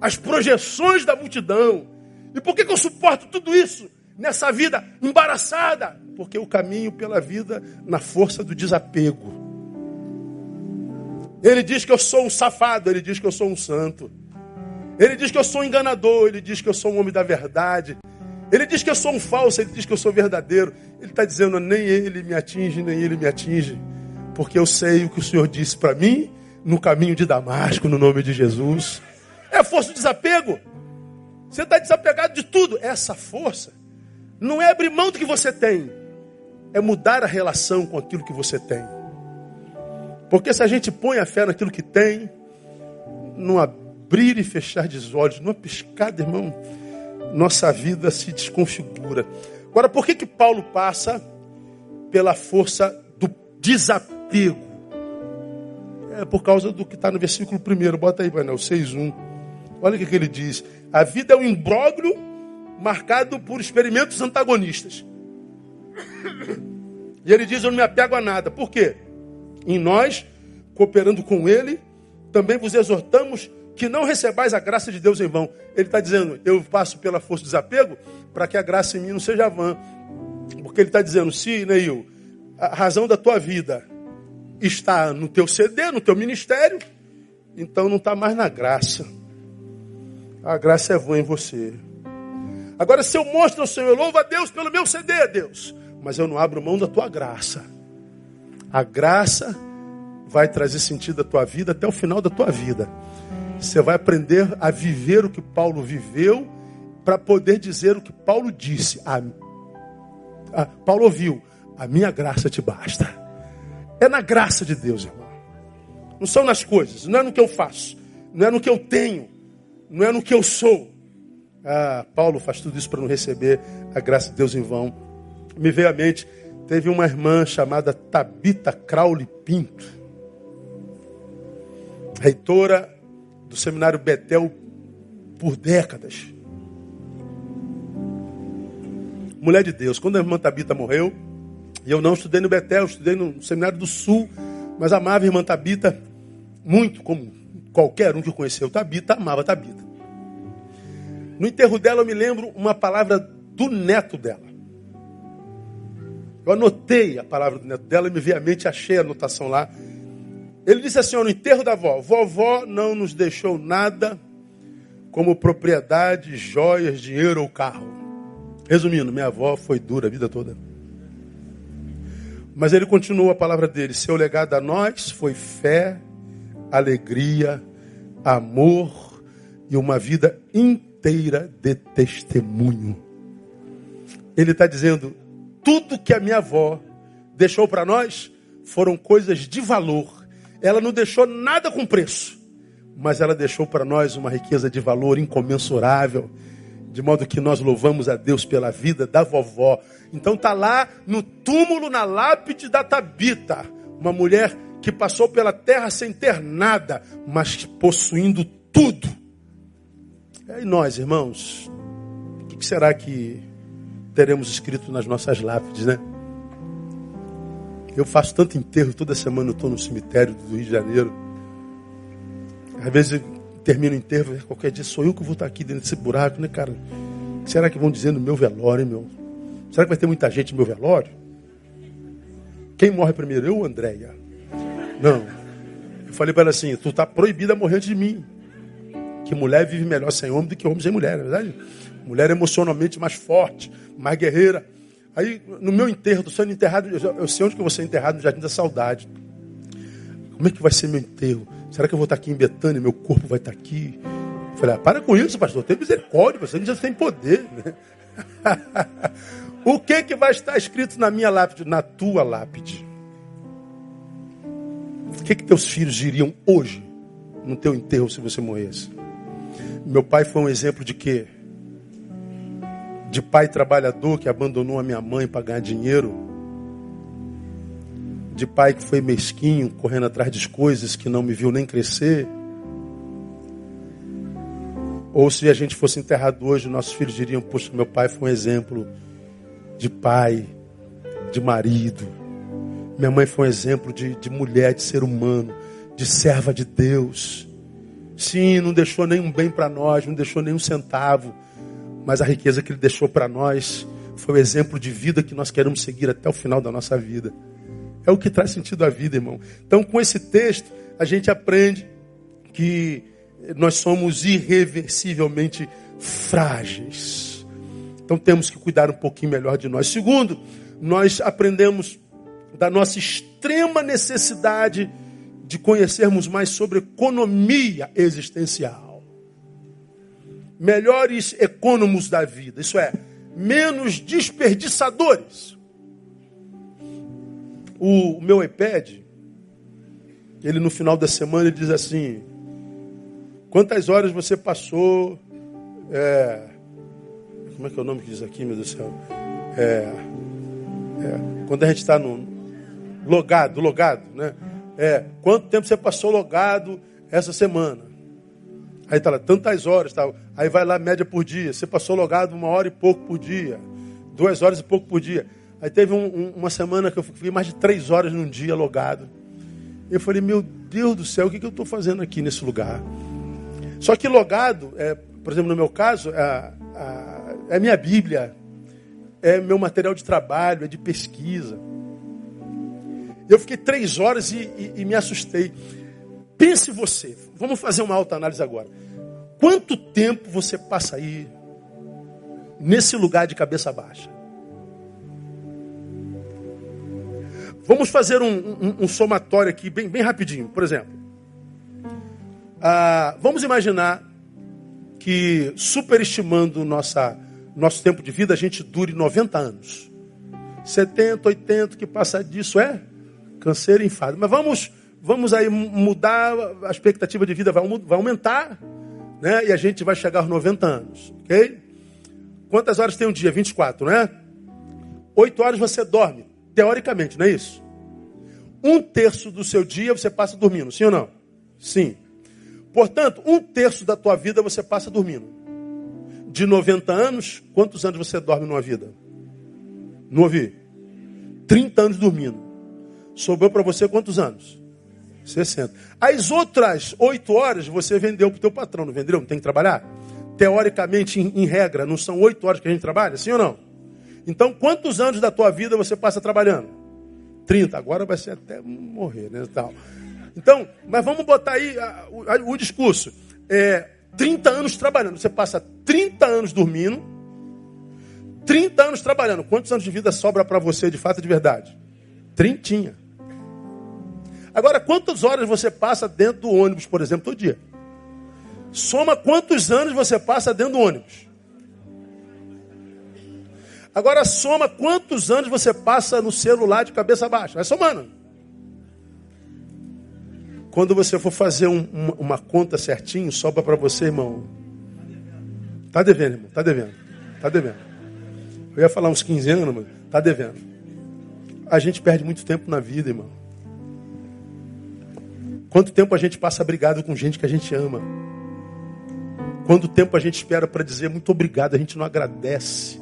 As projeções da multidão e por que, que eu suporto tudo isso nessa vida embaraçada? Porque eu caminho pela vida na força do desapego. Ele diz que eu sou um safado, ele diz que eu sou um santo. Ele diz que eu sou um enganador, ele diz que eu sou um homem da verdade. Ele diz que eu sou um falso, ele diz que eu sou verdadeiro. Ele está dizendo, nem ele me atinge, nem ele me atinge. Porque eu sei o que o Senhor disse para mim no caminho de Damasco, no nome de Jesus. É força do desapego. Você está desapegado de tudo. Essa força não é abrir mão do que você tem, é mudar a relação com aquilo que você tem. Porque se a gente põe a fé naquilo que tem, não abrir e fechar de olhos, numa piscada, irmão, nossa vida se desconfigura. Agora, por que que Paulo passa pela força do desapego? É por causa do que está no versículo 1. Bota aí, Painel, 6.1. Olha o que, ele diz. A vida é um imbróglio marcado por experimentos antagonistas. E ele diz: Eu não me apego a nada. Por quê? Em nós, cooperando com ele, também vos exortamos que não recebais a graça de Deus em vão. Ele está dizendo: Eu passo pela força do desapego para que a graça em mim não seja vã. Porque ele está dizendo: Se, Neil, a razão da tua vida está no teu CD, no teu ministério, então não está mais na graça a graça é vã em você. Agora, se eu mostro ao Senhor, louvo a Deus pelo meu CD, Deus. mas eu não abro mão da tua graça. A graça vai trazer sentido à tua vida até o final da tua vida. Você vai aprender a viver o que Paulo viveu para poder dizer o que Paulo disse. A, a, Paulo ouviu: A minha graça te basta. É na graça de Deus, irmão. Não são nas coisas, não é no que eu faço, não é no que eu tenho, não é no que eu sou. Ah, Paulo faz tudo isso para não receber a graça de Deus em vão. Me veio à mente, teve uma irmã chamada Tabita Crowley Pinto, reitora do seminário Betel por décadas. Mulher de Deus. Quando a irmã Tabita morreu, e eu não estudei no Betel, estudei no seminário do Sul, mas amava a irmã Tabita muito, como qualquer um que conheceu Tabita, amava Tabita. No enterro dela, eu me lembro uma palavra do neto dela. Eu anotei a palavra do neto dela e me vi à mente, achei a anotação lá. Ele disse assim: ó, no enterro da avó, vovó não nos deixou nada como propriedade, joias, dinheiro ou carro. Resumindo, minha avó foi dura a vida toda. Mas ele continua a palavra dele: seu legado a nós foi fé, alegria, amor e uma vida inteira de testemunho. Ele está dizendo: tudo que a minha avó deixou para nós foram coisas de valor ela não deixou nada com preço, mas ela deixou para nós uma riqueza de valor incomensurável, de modo que nós louvamos a Deus pela vida da vovó. Então tá lá no túmulo, na lápide da Tabita, uma mulher que passou pela terra sem ter nada, mas possuindo tudo. E nós, irmãos, o que será que teremos escrito nas nossas lápides, né? Eu faço tanto enterro, toda semana eu estou no cemitério do Rio de Janeiro. Às vezes termino o enterro, qualquer dia sou eu que vou estar aqui dentro desse buraco, né, cara? Será que vão dizer no meu velório, meu? Será que vai ter muita gente no meu velório? Quem morre primeiro, eu ou Andréia? Não. Eu falei para ela assim: tu está proibida a morrer antes de mim. Que mulher vive melhor sem homem do que homem sem mulher, não é verdade? Mulher emocionalmente mais forte, mais guerreira. Aí, no meu enterro, estou sendo enterrado, eu sei onde que eu vou ser enterrado, no Jardim da Saudade. Como é que vai ser meu enterro? Será que eu vou estar aqui em Betânia, meu corpo vai estar aqui? Eu falei, ah, para com isso, pastor, tem misericórdia, você já tem poder. *laughs* o que que vai estar escrito na minha lápide, na tua lápide? O que que teus filhos diriam hoje no teu enterro se você morresse? Meu pai foi um exemplo de quê? de pai trabalhador que abandonou a minha mãe para ganhar dinheiro, de pai que foi mesquinho, correndo atrás de coisas que não me viu nem crescer. Ou se a gente fosse enterrado hoje, nossos filhos diriam: Poxa, meu pai foi um exemplo de pai, de marido. Minha mãe foi um exemplo de, de mulher, de ser humano, de serva de Deus. Sim, não deixou nenhum bem para nós, não deixou nenhum centavo mas a riqueza que ele deixou para nós foi o exemplo de vida que nós queremos seguir até o final da nossa vida. É o que traz sentido à vida, irmão. Então, com esse texto, a gente aprende que nós somos irreversivelmente frágeis. Então, temos que cuidar um pouquinho melhor de nós. Segundo, nós aprendemos da nossa extrema necessidade de conhecermos mais sobre economia existencial melhores econômicos da vida, isso é, menos desperdiçadores. O, meu iPad, ele no final da semana diz assim: quantas horas você passou? É, como é que é o nome que diz aqui, meu Deus do céu? É, é, quando a gente está no logado, logado, né? É, quanto tempo você passou logado essa semana? Aí tá lá, tantas horas, tal. Aí vai lá, média por dia. Você passou logado uma hora e pouco por dia. Duas horas e pouco por dia. Aí teve um, um, uma semana que eu fiquei mais de três horas num dia logado. Eu falei, meu Deus do céu, o que, que eu estou fazendo aqui nesse lugar? Só que logado, é, por exemplo, no meu caso, é, é minha Bíblia, é meu material de trabalho, é de pesquisa. Eu fiquei três horas e, e, e me assustei. Pense você, vamos fazer uma autoanálise agora. Quanto tempo você passa aí nesse lugar de cabeça baixa? Vamos fazer um, um, um somatório aqui, bem, bem rapidinho. Por exemplo, ah, vamos imaginar que, superestimando nossa, nosso tempo de vida, a gente dure 90 anos. 70, 80, que passa disso é câncer e enfado. Mas vamos, vamos aí mudar, a expectativa de vida vai, vai aumentar, né? E a gente vai chegar aos 90 anos, ok? Quantas horas tem um dia? 24, né? Oito horas você dorme, teoricamente, não é isso? Um terço do seu dia você passa dormindo, sim ou não? Sim. Portanto, um terço da tua vida você passa dormindo. De 90 anos, quantos anos você dorme numa vida? Não ouvi? 30 anos dormindo. Sobrou para você quantos anos? 60. As outras 8 horas você vendeu para o teu patrão, não vendeu? Não tem que trabalhar? Teoricamente, em, em regra, não são 8 horas que a gente trabalha? Sim ou não? Então, quantos anos da tua vida você passa trabalhando? 30. Agora vai ser até morrer, né? Tal. Então, mas vamos botar aí o, o discurso. É, 30 anos trabalhando. Você passa 30 anos dormindo, 30 anos trabalhando. Quantos anos de vida sobra para você de fato de verdade? Trintinha. Agora, quantas horas você passa dentro do ônibus, por exemplo, todo dia? Soma quantos anos você passa dentro do ônibus. Agora soma quantos anos você passa no celular de cabeça baixa. Vai somando. Quando você for fazer um, uma, uma, conta certinho, sobra para você, irmão. Tá devendo, irmão. Tá devendo. Tá devendo. Eu ia falar uns 15 anos, mas tá devendo. A gente perde muito tempo na vida, irmão. Quanto tempo a gente passa brigado com gente que a gente ama? Quanto tempo a gente espera para dizer muito obrigado, a gente não agradece.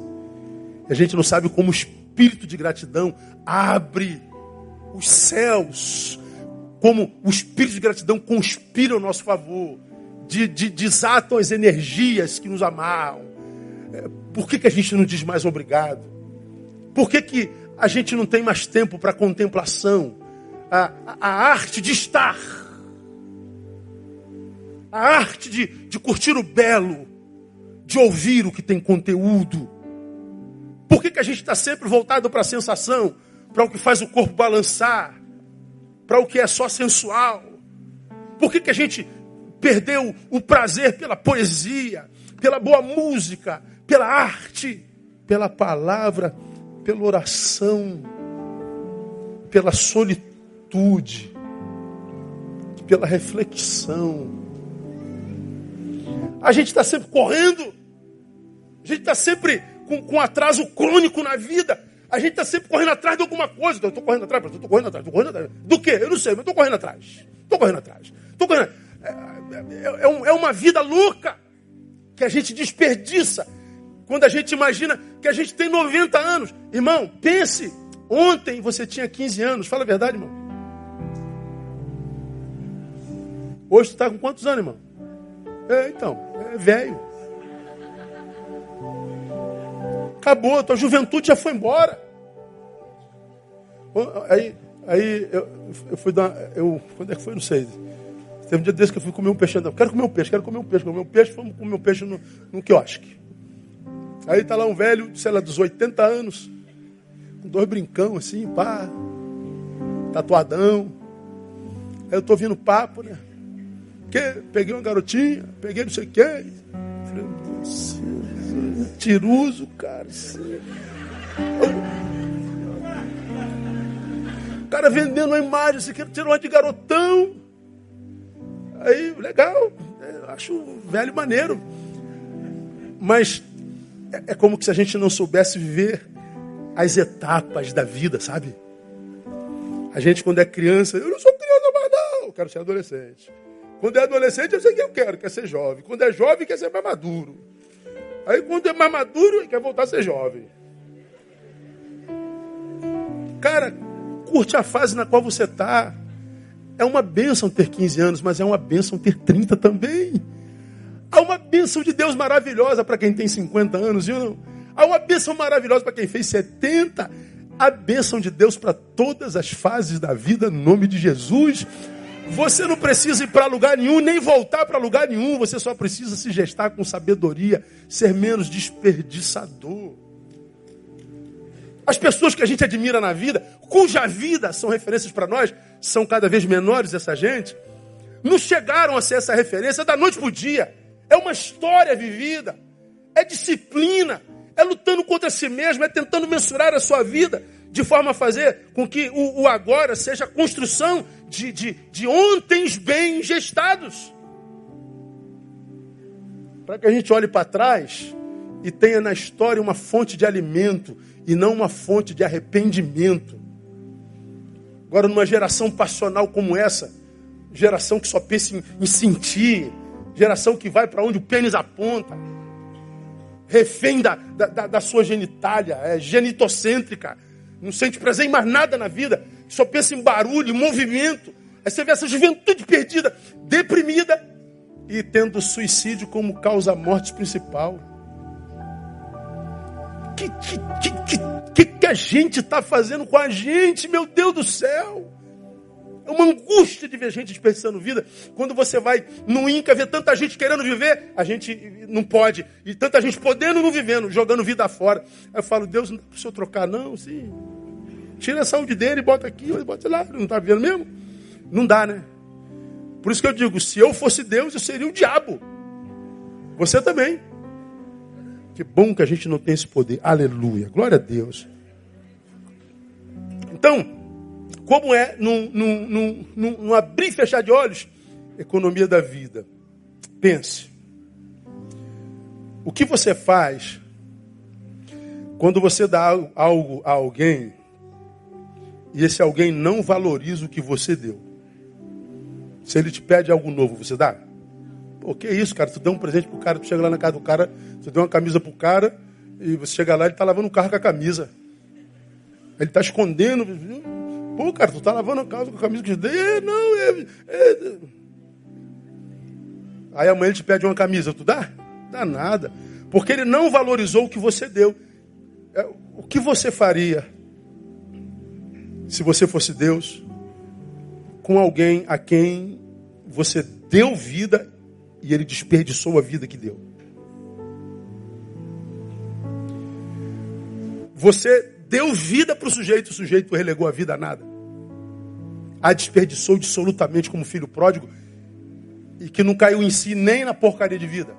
A gente não sabe como o espírito de gratidão abre os céus como o espírito de gratidão conspira ao nosso favor, de, de, desatam as energias que nos amarram. É, por que, que a gente não diz mais obrigado? Por que, que a gente não tem mais tempo para contemplação? A, a, arte de estar, a arte de, de curtir o belo, de ouvir o que tem conteúdo. Por que, que a gente está sempre voltado para a sensação, para o que faz o corpo balançar? para o que é só sensual? Por que, que a gente perdeu o prazer pela poesia, pela boa música, pela arte, pela palavra, pela oração, pela solitude, pela reflexão? A gente está sempre correndo, a gente está sempre com, com atraso crônico na vida. A gente está sempre correndo atrás de alguma coisa. Então, eu estou correndo atrás, eu estou correndo atrás, estou correndo atrás. Do quê? Eu não sei, mas estou correndo atrás. Estou correndo atrás. Estou correndo. É, é, é, é uma vida louca que a gente desperdiça quando a gente imagina que a gente tem 90 anos. Irmão, pense, ontem você tinha 15 anos. Fala a verdade, irmão. Hoje tu está com quantos anos, irmão? É, então, é velho. Acabou, tua juventude já foi embora. Aí, aí eu, eu fui dar. Eu, quando é que foi? Não sei. Teve um dia desse que eu fui comer um peixe. Não, quero comer um peixe, quero comer um peixe. Comer um peixe, fomos comer um peixe no, no quiosque. Aí tá lá um velho, sei lá, dos 80 anos, com dois brincão assim, pá, tatuadão. Aí eu tô ouvindo papo, né? Que? Peguei uma garotinha, peguei não sei o quê. Falei, Tiruso, cara. O cara vendendo uma imagem, você quer tirar uma de garotão. Aí, legal. É, acho velho maneiro. Mas é, é como se a gente não soubesse viver as etapas da vida, sabe? A gente, quando é criança, eu não sou criança mais não, quero ser adolescente. Quando é adolescente, eu sei que eu quero, quer ser jovem. Quando é jovem, quer ser mais maduro. Aí quando é mais maduro, quer voltar a ser jovem. Cara, curte a fase na qual você está. É uma bênção ter 15 anos, mas é uma bênção ter 30 também. Há uma bênção de Deus maravilhosa para quem tem 50 anos, viu? Há uma bênção maravilhosa para quem fez 70. A bênção de Deus para todas as fases da vida, no nome de Jesus. Você não precisa ir para lugar nenhum, nem voltar para lugar nenhum. Você só precisa se gestar com sabedoria, ser menos desperdiçador. As pessoas que a gente admira na vida, cuja vida são referências para nós, são cada vez menores essa gente, não chegaram a ser essa referência da noite para o dia. É uma história vivida, é disciplina, é lutando contra si mesmo, é tentando mensurar a sua vida de forma a fazer com que o, o agora seja a construção de, de, de ontens bem gestados. Para que a gente olhe para trás e tenha na história uma fonte de alimento e não uma fonte de arrependimento. Agora, numa geração passional como essa, geração que só pensa em, em sentir, geração que vai para onde o pênis aponta, refém da, da, da sua genitália, é genitocêntrica, não sente prazer em mais nada na vida, só pensa em barulho, em movimento. Aí você vê essa juventude perdida, deprimida e tendo suicídio como causa morte principal que, que, que, que, que a gente está fazendo com a gente, meu Deus do céu? Uma angústia de ver gente desperdiçando vida. Quando você vai no Inca ver tanta gente querendo viver, a gente não pode. E tanta gente podendo não vivendo, jogando vida fora. Aí eu falo, Deus, não dá para o senhor trocar, não, sim. Tira a saúde dele e bota aqui, bota lá. Não está vivendo mesmo? Não dá, né? Por isso que eu digo, se eu fosse Deus, eu seria o diabo. Você também. Que bom que a gente não tem esse poder. Aleluia. Glória a Deus. Então, como é num, num, num, num abrir e fechar de olhos? Economia da vida. Pense. O que você faz quando você dá algo a alguém e esse alguém não valoriza o que você deu? Se ele te pede algo novo, você dá? Pô, que isso, cara? Tu deu um presente pro cara, tu chega lá na casa do cara, tu deu uma camisa pro cara, e você chega lá, ele tá lavando o carro com a camisa. Ele tá escondendo. Pô, cara, tu tá lavando o carro com a camisa que eu dei? É, não, é, é. Aí amanhã ele te pede uma camisa, tu dá? Dá nada. Porque ele não valorizou o que você deu. É, o que você faria se você fosse Deus com alguém a quem você deu vida e ele desperdiçou a vida que deu. Você deu vida para o sujeito, o sujeito relegou a vida a nada. A desperdiçou absolutamente como filho pródigo e que não caiu em si nem na porcaria de vida.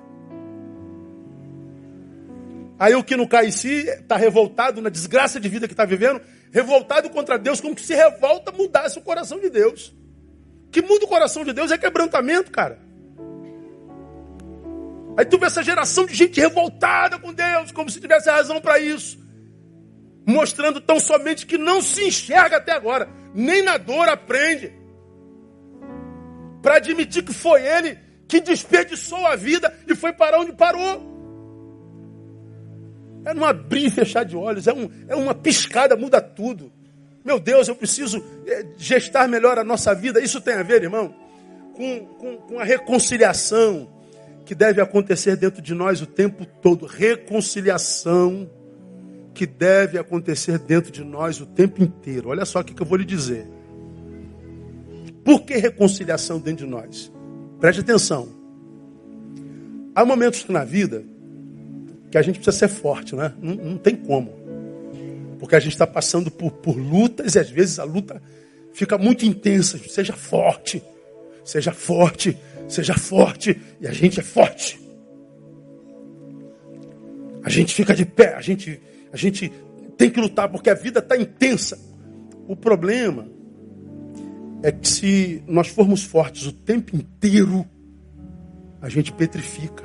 Aí o que não cai em si está revoltado na desgraça de vida que está vivendo, revoltado contra Deus, como que se revolta mudasse o coração de Deus. Que muda o coração de Deus é quebrantamento, cara. Aí tu vê essa geração de gente revoltada com Deus, como se tivesse razão para isso. Mostrando tão somente que não se enxerga até agora, nem na dor aprende. Para admitir que foi ele que desperdiçou a vida e foi para onde parou. É não abrir e fechar de olhos, é, um, é uma piscada, muda tudo. Meu Deus, eu preciso é, gestar melhor a nossa vida. Isso tem a ver, irmão, com, com, com a reconciliação que deve acontecer dentro de nós o tempo todo. Reconciliação que deve acontecer dentro de nós o tempo inteiro. Olha só o que eu vou lhe dizer. Por que reconciliação dentro de nós? Preste atenção. Há momentos na vida que a gente precisa ser forte, né? Não, não tem como. Porque a gente está passando por, por lutas e às vezes a luta fica muito intensa. Seja forte, seja forte, Seja forte. E a gente é forte. A gente fica de pé. A gente, a gente tem que lutar porque a vida está intensa. O problema é que se nós formos fortes o tempo inteiro, a gente petrifica.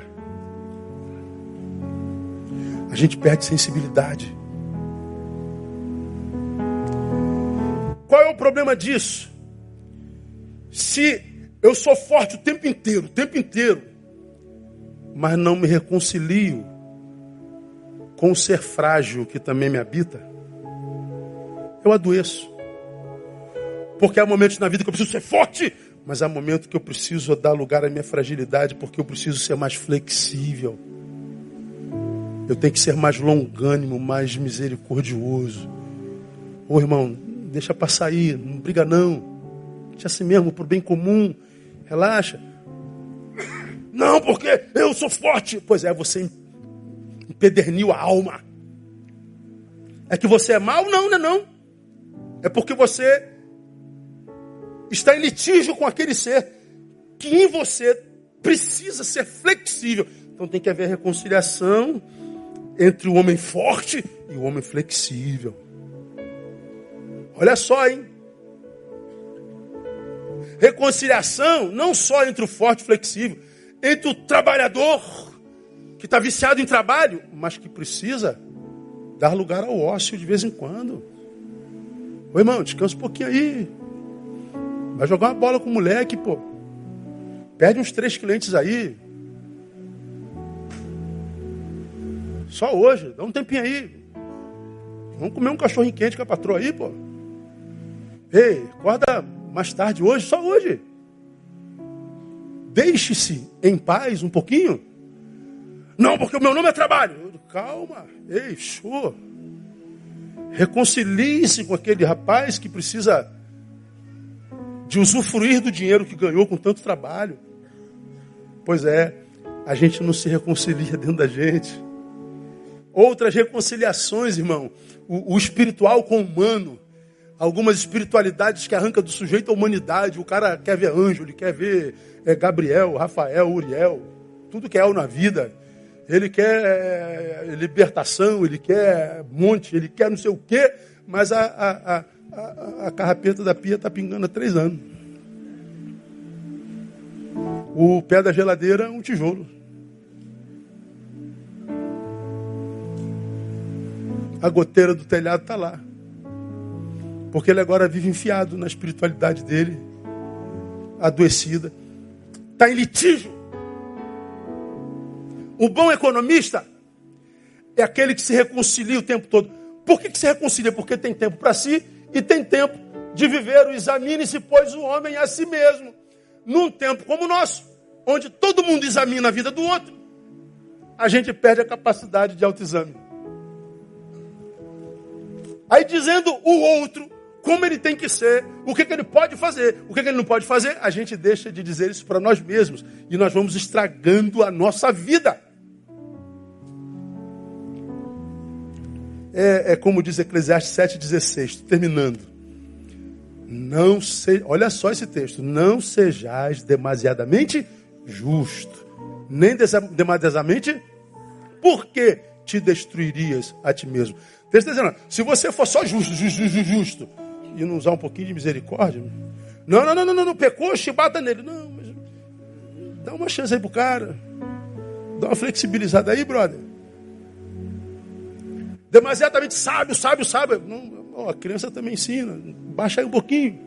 A gente perde sensibilidade. Qual é o problema disso? Se eu sou forte o tempo inteiro, o tempo inteiro. Mas não me reconcilio com o ser frágil que também me habita. Eu adoeço. Porque há momentos na vida que eu preciso ser forte, mas há momentos que eu preciso dar lugar à minha fragilidade, porque eu preciso ser mais flexível. Eu tenho que ser mais longânimo, mais misericordioso. Ô irmão, deixa passar aí, não briga não. Deixa assim mesmo, por bem comum. Relaxa. Não, porque eu sou forte. Pois é, você empederniu a alma. É que você é mau? Não, não é não. É porque você está em litígio com aquele ser que em você precisa ser flexível. Então tem que haver reconciliação entre o homem forte e o homem flexível. Olha só, hein? Reconciliação não só entre o forte e o flexível, entre o trabalhador que está viciado em trabalho, mas que precisa dar lugar ao ócio de vez em quando. Ô irmão, descansa um pouquinho aí. Vai jogar uma bola com o moleque, pô. Perde uns três clientes aí. Só hoje, dá um tempinho aí. Vamos comer um cachorro quente com a patroa aí, pô. Ei, acorda mais tarde hoje, só hoje. Deixe-se em paz um pouquinho. Não, porque o meu nome é trabalho. Calma, ei, show. Reconcilie-se com aquele rapaz que precisa de usufruir do dinheiro que ganhou com tanto trabalho. Pois é, a gente não se reconcilia dentro da gente. Outras reconciliações, irmão, o, o espiritual com o humano algumas espiritualidades que arranca do sujeito a humanidade. O cara quer ver anjo, ele quer ver é, Gabriel, Rafael, Uriel, tudo que é na vida. Ele quer é, libertação, ele quer monte, ele quer não sei o quê, mas a, a, a, a carrapeta da pia está pingando há três anos. O pé da geladeira é um tijolo. A goteira do telhado está lá. Porque ele agora vive enfiado na espiritualidade dele, adoecida. Está em litígio. O bom economista é aquele que se reconcilia o tempo todo. Por que, que se reconcilia? Porque tem tempo para si e tem tempo de viver o examine-se, pois o homem a si mesmo. Num tempo como o nosso, onde todo mundo examina a vida do outro, a gente perde a capacidade de autoexame. Aí dizendo o outro, como ele tem que ser, o que, que ele pode fazer, o que, que ele não pode fazer, a gente deixa de dizer isso para nós mesmos e nós vamos estragando a nossa vida. É, é como diz Eclesiastes 7,16, terminando. Não se, olha só esse texto, não sejais demasiadamente justo, nem demasiadamente, porque te destruirias a ti mesmo. Deixa dizendo, se você for só justo, justo, justo, justo, e não usar um pouquinho de misericórdia? Não, não, não, não, não, não pecou, chibata nele. Não, mas dá uma chance aí pro cara. Dá uma flexibilizada aí, brother. Demasiadamente sábio, sábio, sábio. Não, a criança também ensina. Baixa aí um pouquinho.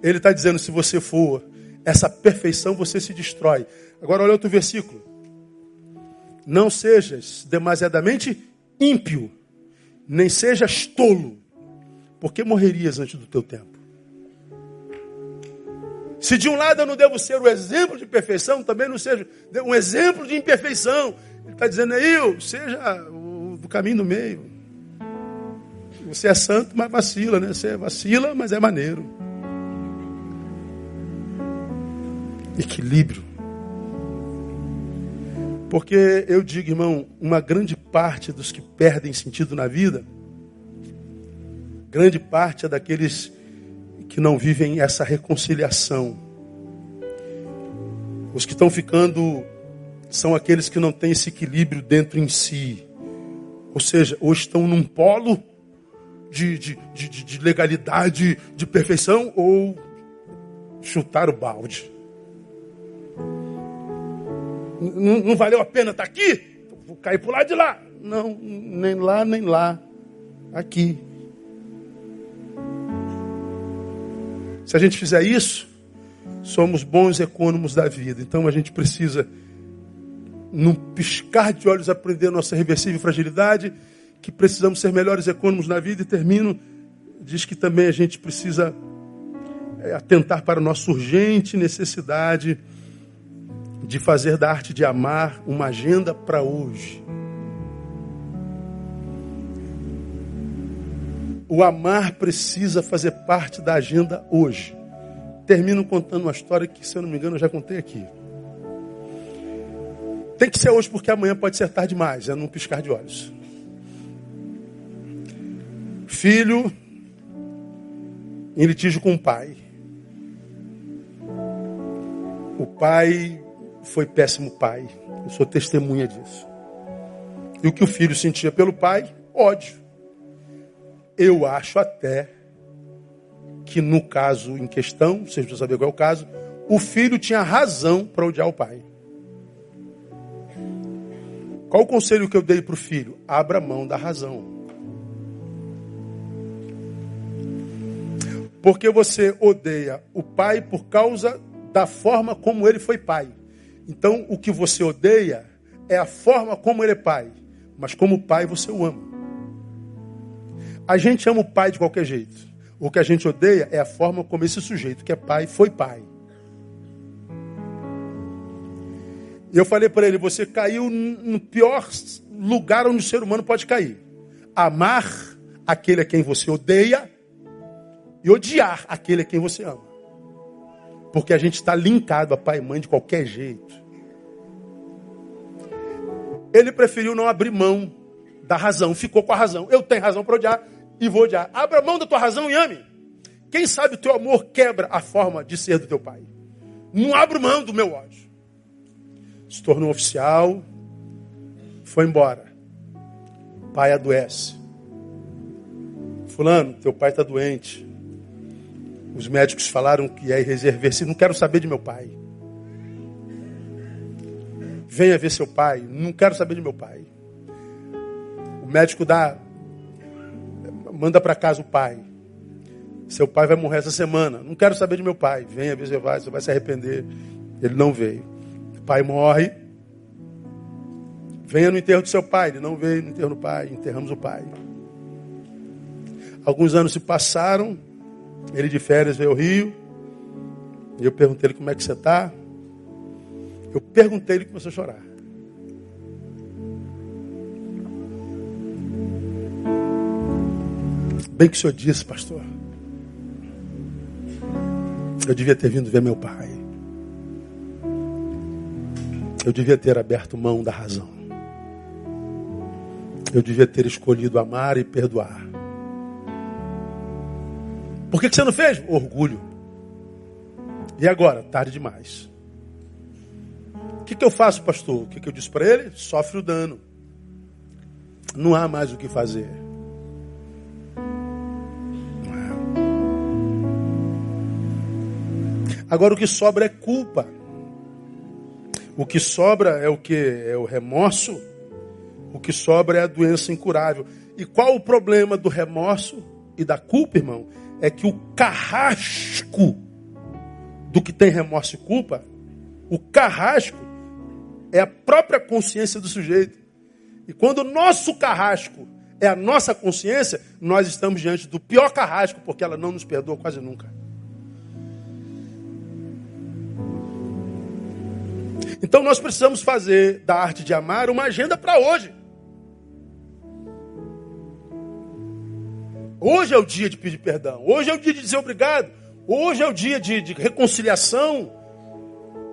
Ele está dizendo: se você for essa perfeição, você se destrói. Agora olha outro versículo. Não sejas demasiadamente ímpio, nem sejas tolo, por que morrerias antes do teu tempo? Se de um lado eu não devo ser o exemplo de perfeição, também não seja um exemplo de imperfeição. Ele está dizendo aí, seja caminho do meio. Você é santo, mas vacila, né? Você vacila, mas é maneiro. Equilíbrio. Porque eu digo, irmão, uma grande parte dos que perdem sentido na vida grande parte é daqueles que não vivem essa reconciliação. Os que estão ficando são aqueles que não têm esse equilíbrio dentro em si. Ou seja, ou estão num polo de, de, de, de legalidade, de perfeição, ou chutar o balde. Não, não valeu a pena estar aqui? Vou cair para o lado de lá. Não, nem lá, nem lá. Aqui. Se a gente fizer isso, somos bons econômicos da vida. Então a gente precisa, num piscar de olhos, aprender nossa reversível fragilidade, que precisamos ser melhores econômicos na vida. E termino, diz que também a gente precisa é, atentar para a nossa urgente necessidade de fazer da arte de amar uma agenda para hoje. O amar precisa fazer parte da agenda hoje. Termino contando uma história que, se eu não me engano, eu já contei aqui. Tem que ser hoje porque amanhã pode ser tarde demais, é num piscar de olhos. filho em litígio com o pai. O pai foi péssimo pai. Eu sou testemunha disso. E o que o filho sentia pelo pai? Ódio. Eu acho até que no caso em questão, vocês não sabem qual é o caso, o filho tinha razão para odiar o pai. Qual o conselho que eu dei para o filho? Abra mão da razão. Porque você odeia o pai por causa da forma como ele foi pai. Então, o que você odeia é a forma como ele é pai. Mas como pai, você o ama. A gente ama o pai de qualquer jeito. O que a gente odeia é a forma como esse sujeito que é pai foi pai. Eu falei para ele: você caiu no pior lugar onde o ser humano pode cair. Amar aquele a quem você odeia e odiar aquele a quem você ama. Porque a gente está linkado a pai e mãe de qualquer jeito. Ele preferiu não abrir mão da razão, ficou com a razão. Eu tenho razão para odiar e vou odiar. Abra mão da tua razão e ame. Quem sabe o teu amor quebra a forma de ser do teu pai. Não abro mão do meu ódio. Se tornou oficial, foi embora. Pai adoece. Fulano, teu pai está doente. Os médicos falaram que é irreversível. Não quero saber de meu pai. Venha ver seu pai. Não quero saber de meu pai. O médico dá, manda para casa o pai. Seu pai vai morrer essa semana. Não quero saber de meu pai. Venha ver, você vai, você vai se arrepender. Ele não veio. Pai morre. Venha no enterro do seu pai. Ele não veio no enterro do pai. Enterramos o pai. Alguns anos se passaram. Ele de férias veio ao Rio. E eu perguntei ele como é que você está. Eu perguntei, ele começou a chorar. Bem que o senhor disse, pastor. Eu devia ter vindo ver meu pai. Eu devia ter aberto mão da razão. Eu devia ter escolhido amar e perdoar. Por que, você não fez? Orgulho. E agora? Tarde demais. O que, que eu faço, pastor? O que, que eu disse para ele? Sofre o dano. Não há mais o que fazer. Agora o que sobra é culpa. O que sobra é o que? É o remorso. O que sobra é a doença incurável. E qual o problema do remorso e da culpa, irmão? é que o carrasco do que tem remorso e culpa, o carrasco é a própria consciência do sujeito. E quando o nosso carrasco é a nossa consciência, nós estamos diante do pior carrasco, porque ela não nos perdoa quase nunca. Então nós precisamos fazer da arte de amar uma agenda para hoje. Hoje é o dia de pedir perdão. Hoje é o dia de dizer obrigado. Hoje é o dia de, de reconciliação.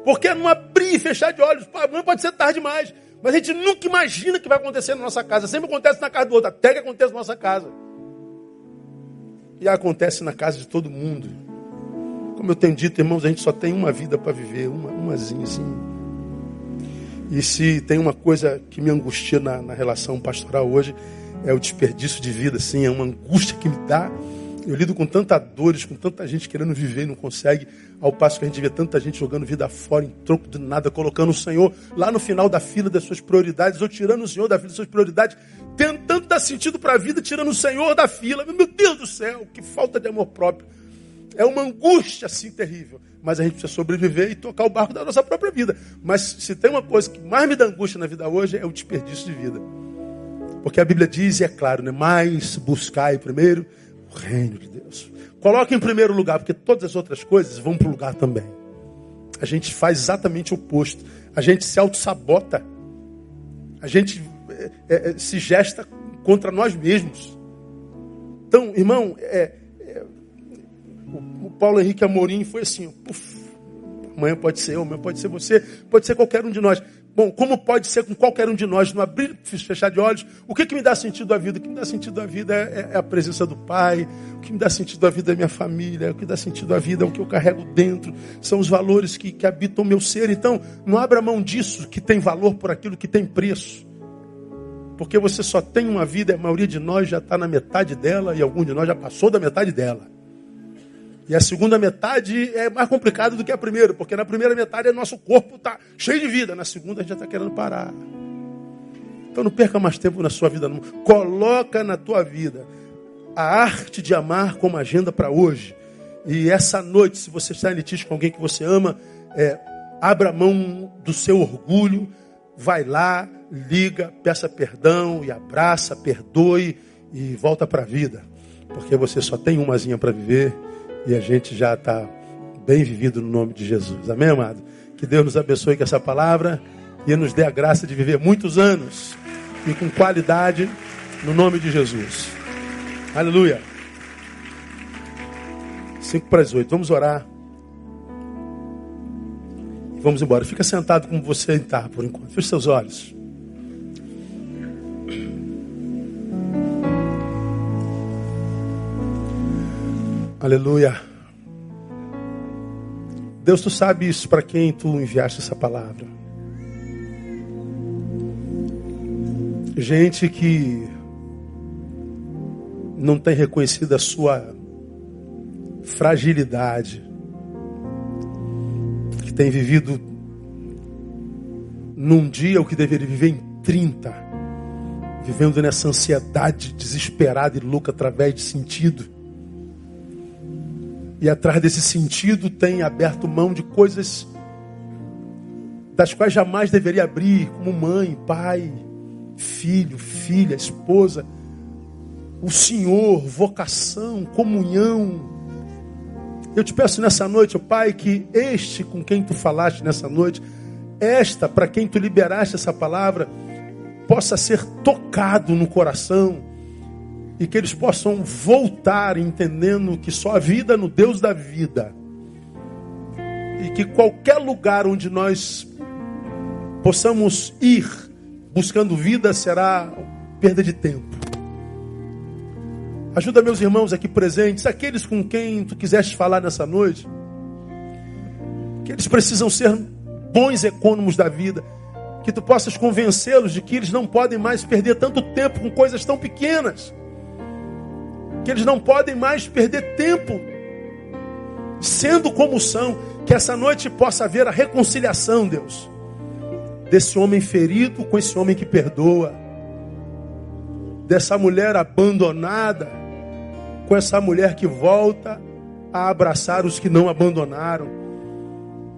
Porque não abrir e fechar de olhos. Não pode ser tarde demais. Mas a gente nunca imagina que vai acontecer na nossa casa. Sempre acontece na casa do outro, até que acontece na nossa casa. E acontece na casa de todo mundo. Como eu tenho dito, irmãos, a gente só tem uma vida para viver, uma, umazinha assim. E se tem uma coisa que me angustia na, na relação pastoral hoje, é o desperdício de vida, assim, é uma angústia que me dá. Eu lido com tantas dores, com tanta gente querendo viver e não consegue, ao passo que a gente vê tanta gente jogando vida fora em troco de nada, colocando o Senhor lá no final da fila das suas prioridades, ou tirando o Senhor da fila das suas prioridades, tentando dar sentido para a vida, tirando o Senhor da fila. Meu Deus do céu, que falta de amor próprio. É uma angústia assim terrível. Mas a gente precisa sobreviver e tocar o barco da nossa própria vida. Mas se tem uma coisa que mais me dá angústia na vida hoje, é o desperdício de vida. Porque a Bíblia diz, e é claro, né? mais buscai primeiro o reino de Deus. Coloque em primeiro lugar, porque todas as outras coisas vão para o lugar também. A gente faz exatamente o oposto. A gente se auto-sabota. A gente é, é, se gesta contra nós mesmos. Então, irmão, é, o, o, Paulo Henrique Amorim foi assim, puf, amanhã pode ser eu, amanhã pode ser você, pode ser qualquer um de nós. Bom, como pode ser com qualquer um de nós, no abrir fechar de olhos, o que, que me dá sentido à vida? O que me dá sentido à vida é, é, a presença do Pai, o que me dá sentido à vida é minha família, o que dá sentido à vida é o que eu carrego dentro, são os valores que, que habitam o meu ser. Então, não abra mão disso que tem valor por aquilo que tem preço. Porque você só tem uma vida, a maioria de nós já está na metade dela e algum de nós já passou da metade dela. E a segunda metade é mais complicado do que a primeira, porque na primeira metade o nosso corpo está cheio de vida, na segunda a gente já está querendo parar. Então não perca mais tempo na sua vida, não. Coloca na tua vida a arte de amar como agenda para hoje. E essa noite, se você está em litígio com alguém que você ama, é, abra mão do seu orgulho, vai lá, liga, peça perdão e abraça, perdoe e volta para a vida. Porque você só tem umazinha para viver e a gente já está bem vivido no nome de Jesus. Amém, amado? Que Deus nos abençoe com essa palavra e nos dê a graça de viver muitos anos e com qualidade no nome de Jesus. Aleluia. Cinco para as oito. Vamos orar. Vamos embora. Fica sentado como você está por enquanto. Feche seus olhos. Aleluia. Deus, tu sabe isso para quem tu enviaste essa palavra. Gente que não tem reconhecido a sua fragilidade, que tem vivido num dia o que deveria viver em 30, vivendo nessa ansiedade desesperada e louca através de sentido e atrás desse sentido tem aberto mão de coisas das quais jamais deveria abrir, como mãe, pai, filho, filha, esposa, o Senhor, vocação, comunhão. Eu te peço nessa noite, Pai, que este com quem tu falaste nessa noite, esta para quem tu liberaste essa palavra, possa ser tocado no coração e que eles possam voltar entendendo que só a vida no Deus da vida. E que qualquer lugar onde nós possamos ir buscando vida será perda de tempo. Ajuda meus irmãos aqui presentes, aqueles com quem tu quiseste falar nessa noite, que eles precisam ser bons econômicos da vida, que tu possas convencê-los de que eles não podem mais perder tanto tempo com coisas tão pequenas que eles não podem mais perder tempo sendo como são, que essa noite possa haver a reconciliação, Deus, desse homem ferido com esse homem que perdoa, dessa mulher abandonada com essa mulher que volta a abraçar os que não abandonaram,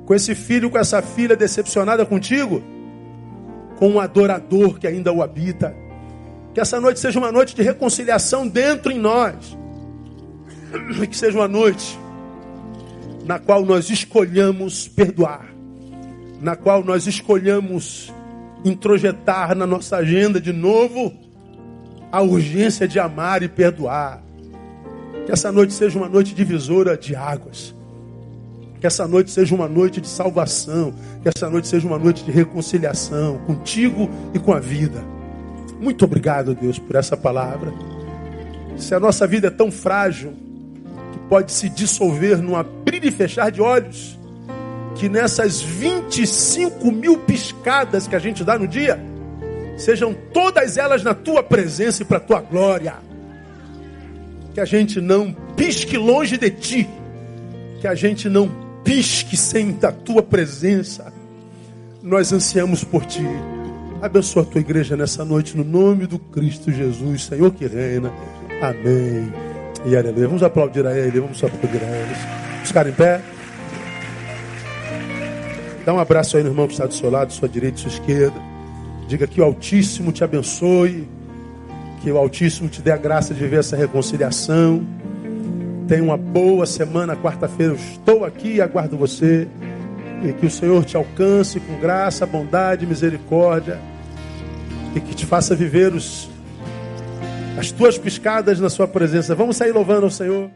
com esse filho, com essa filha decepcionada contigo, com um adorador que ainda o habita. Que essa noite seja uma noite de reconciliação dentro em nós. Que seja uma noite na qual nós escolhamos perdoar. Na qual nós escolhamos introjetar na nossa agenda de novo a urgência de amar e perdoar. Que essa noite seja uma noite divisora de águas. Que essa noite seja uma noite de salvação. Que essa noite seja uma noite de reconciliação contigo e com a vida. Muito obrigado, Deus, por essa palavra. Se a nossa vida é tão frágil, que pode se dissolver num abrir e fechar de olhos, que nessas 25 mil piscadas que a gente dá no dia, sejam todas elas na tua presença e para a tua glória. Que a gente não pisque longe de ti, que a gente não pisque sem a tua presença. Nós ansiamos por ti. Abençoa a tua igreja nessa noite, no nome do Cristo Jesus, Senhor que reina. Amém. E aleluia. Vamos aplaudir a Ele, vamos aplaudir a. Vamos ficar em pé. Dá um abraço aí no irmão que está do seu lado, sua direita e sua esquerda. Diga que o Altíssimo te abençoe. Que o Altíssimo te dê a graça de viver essa reconciliação. Tenha uma boa semana. Quarta-feira eu estou aqui e aguardo você. E que o Senhor te alcance com graça, bondade, misericórdia e que te faça viver os, as tuas piscadas na sua presença. Vamos sair louvando ao Senhor.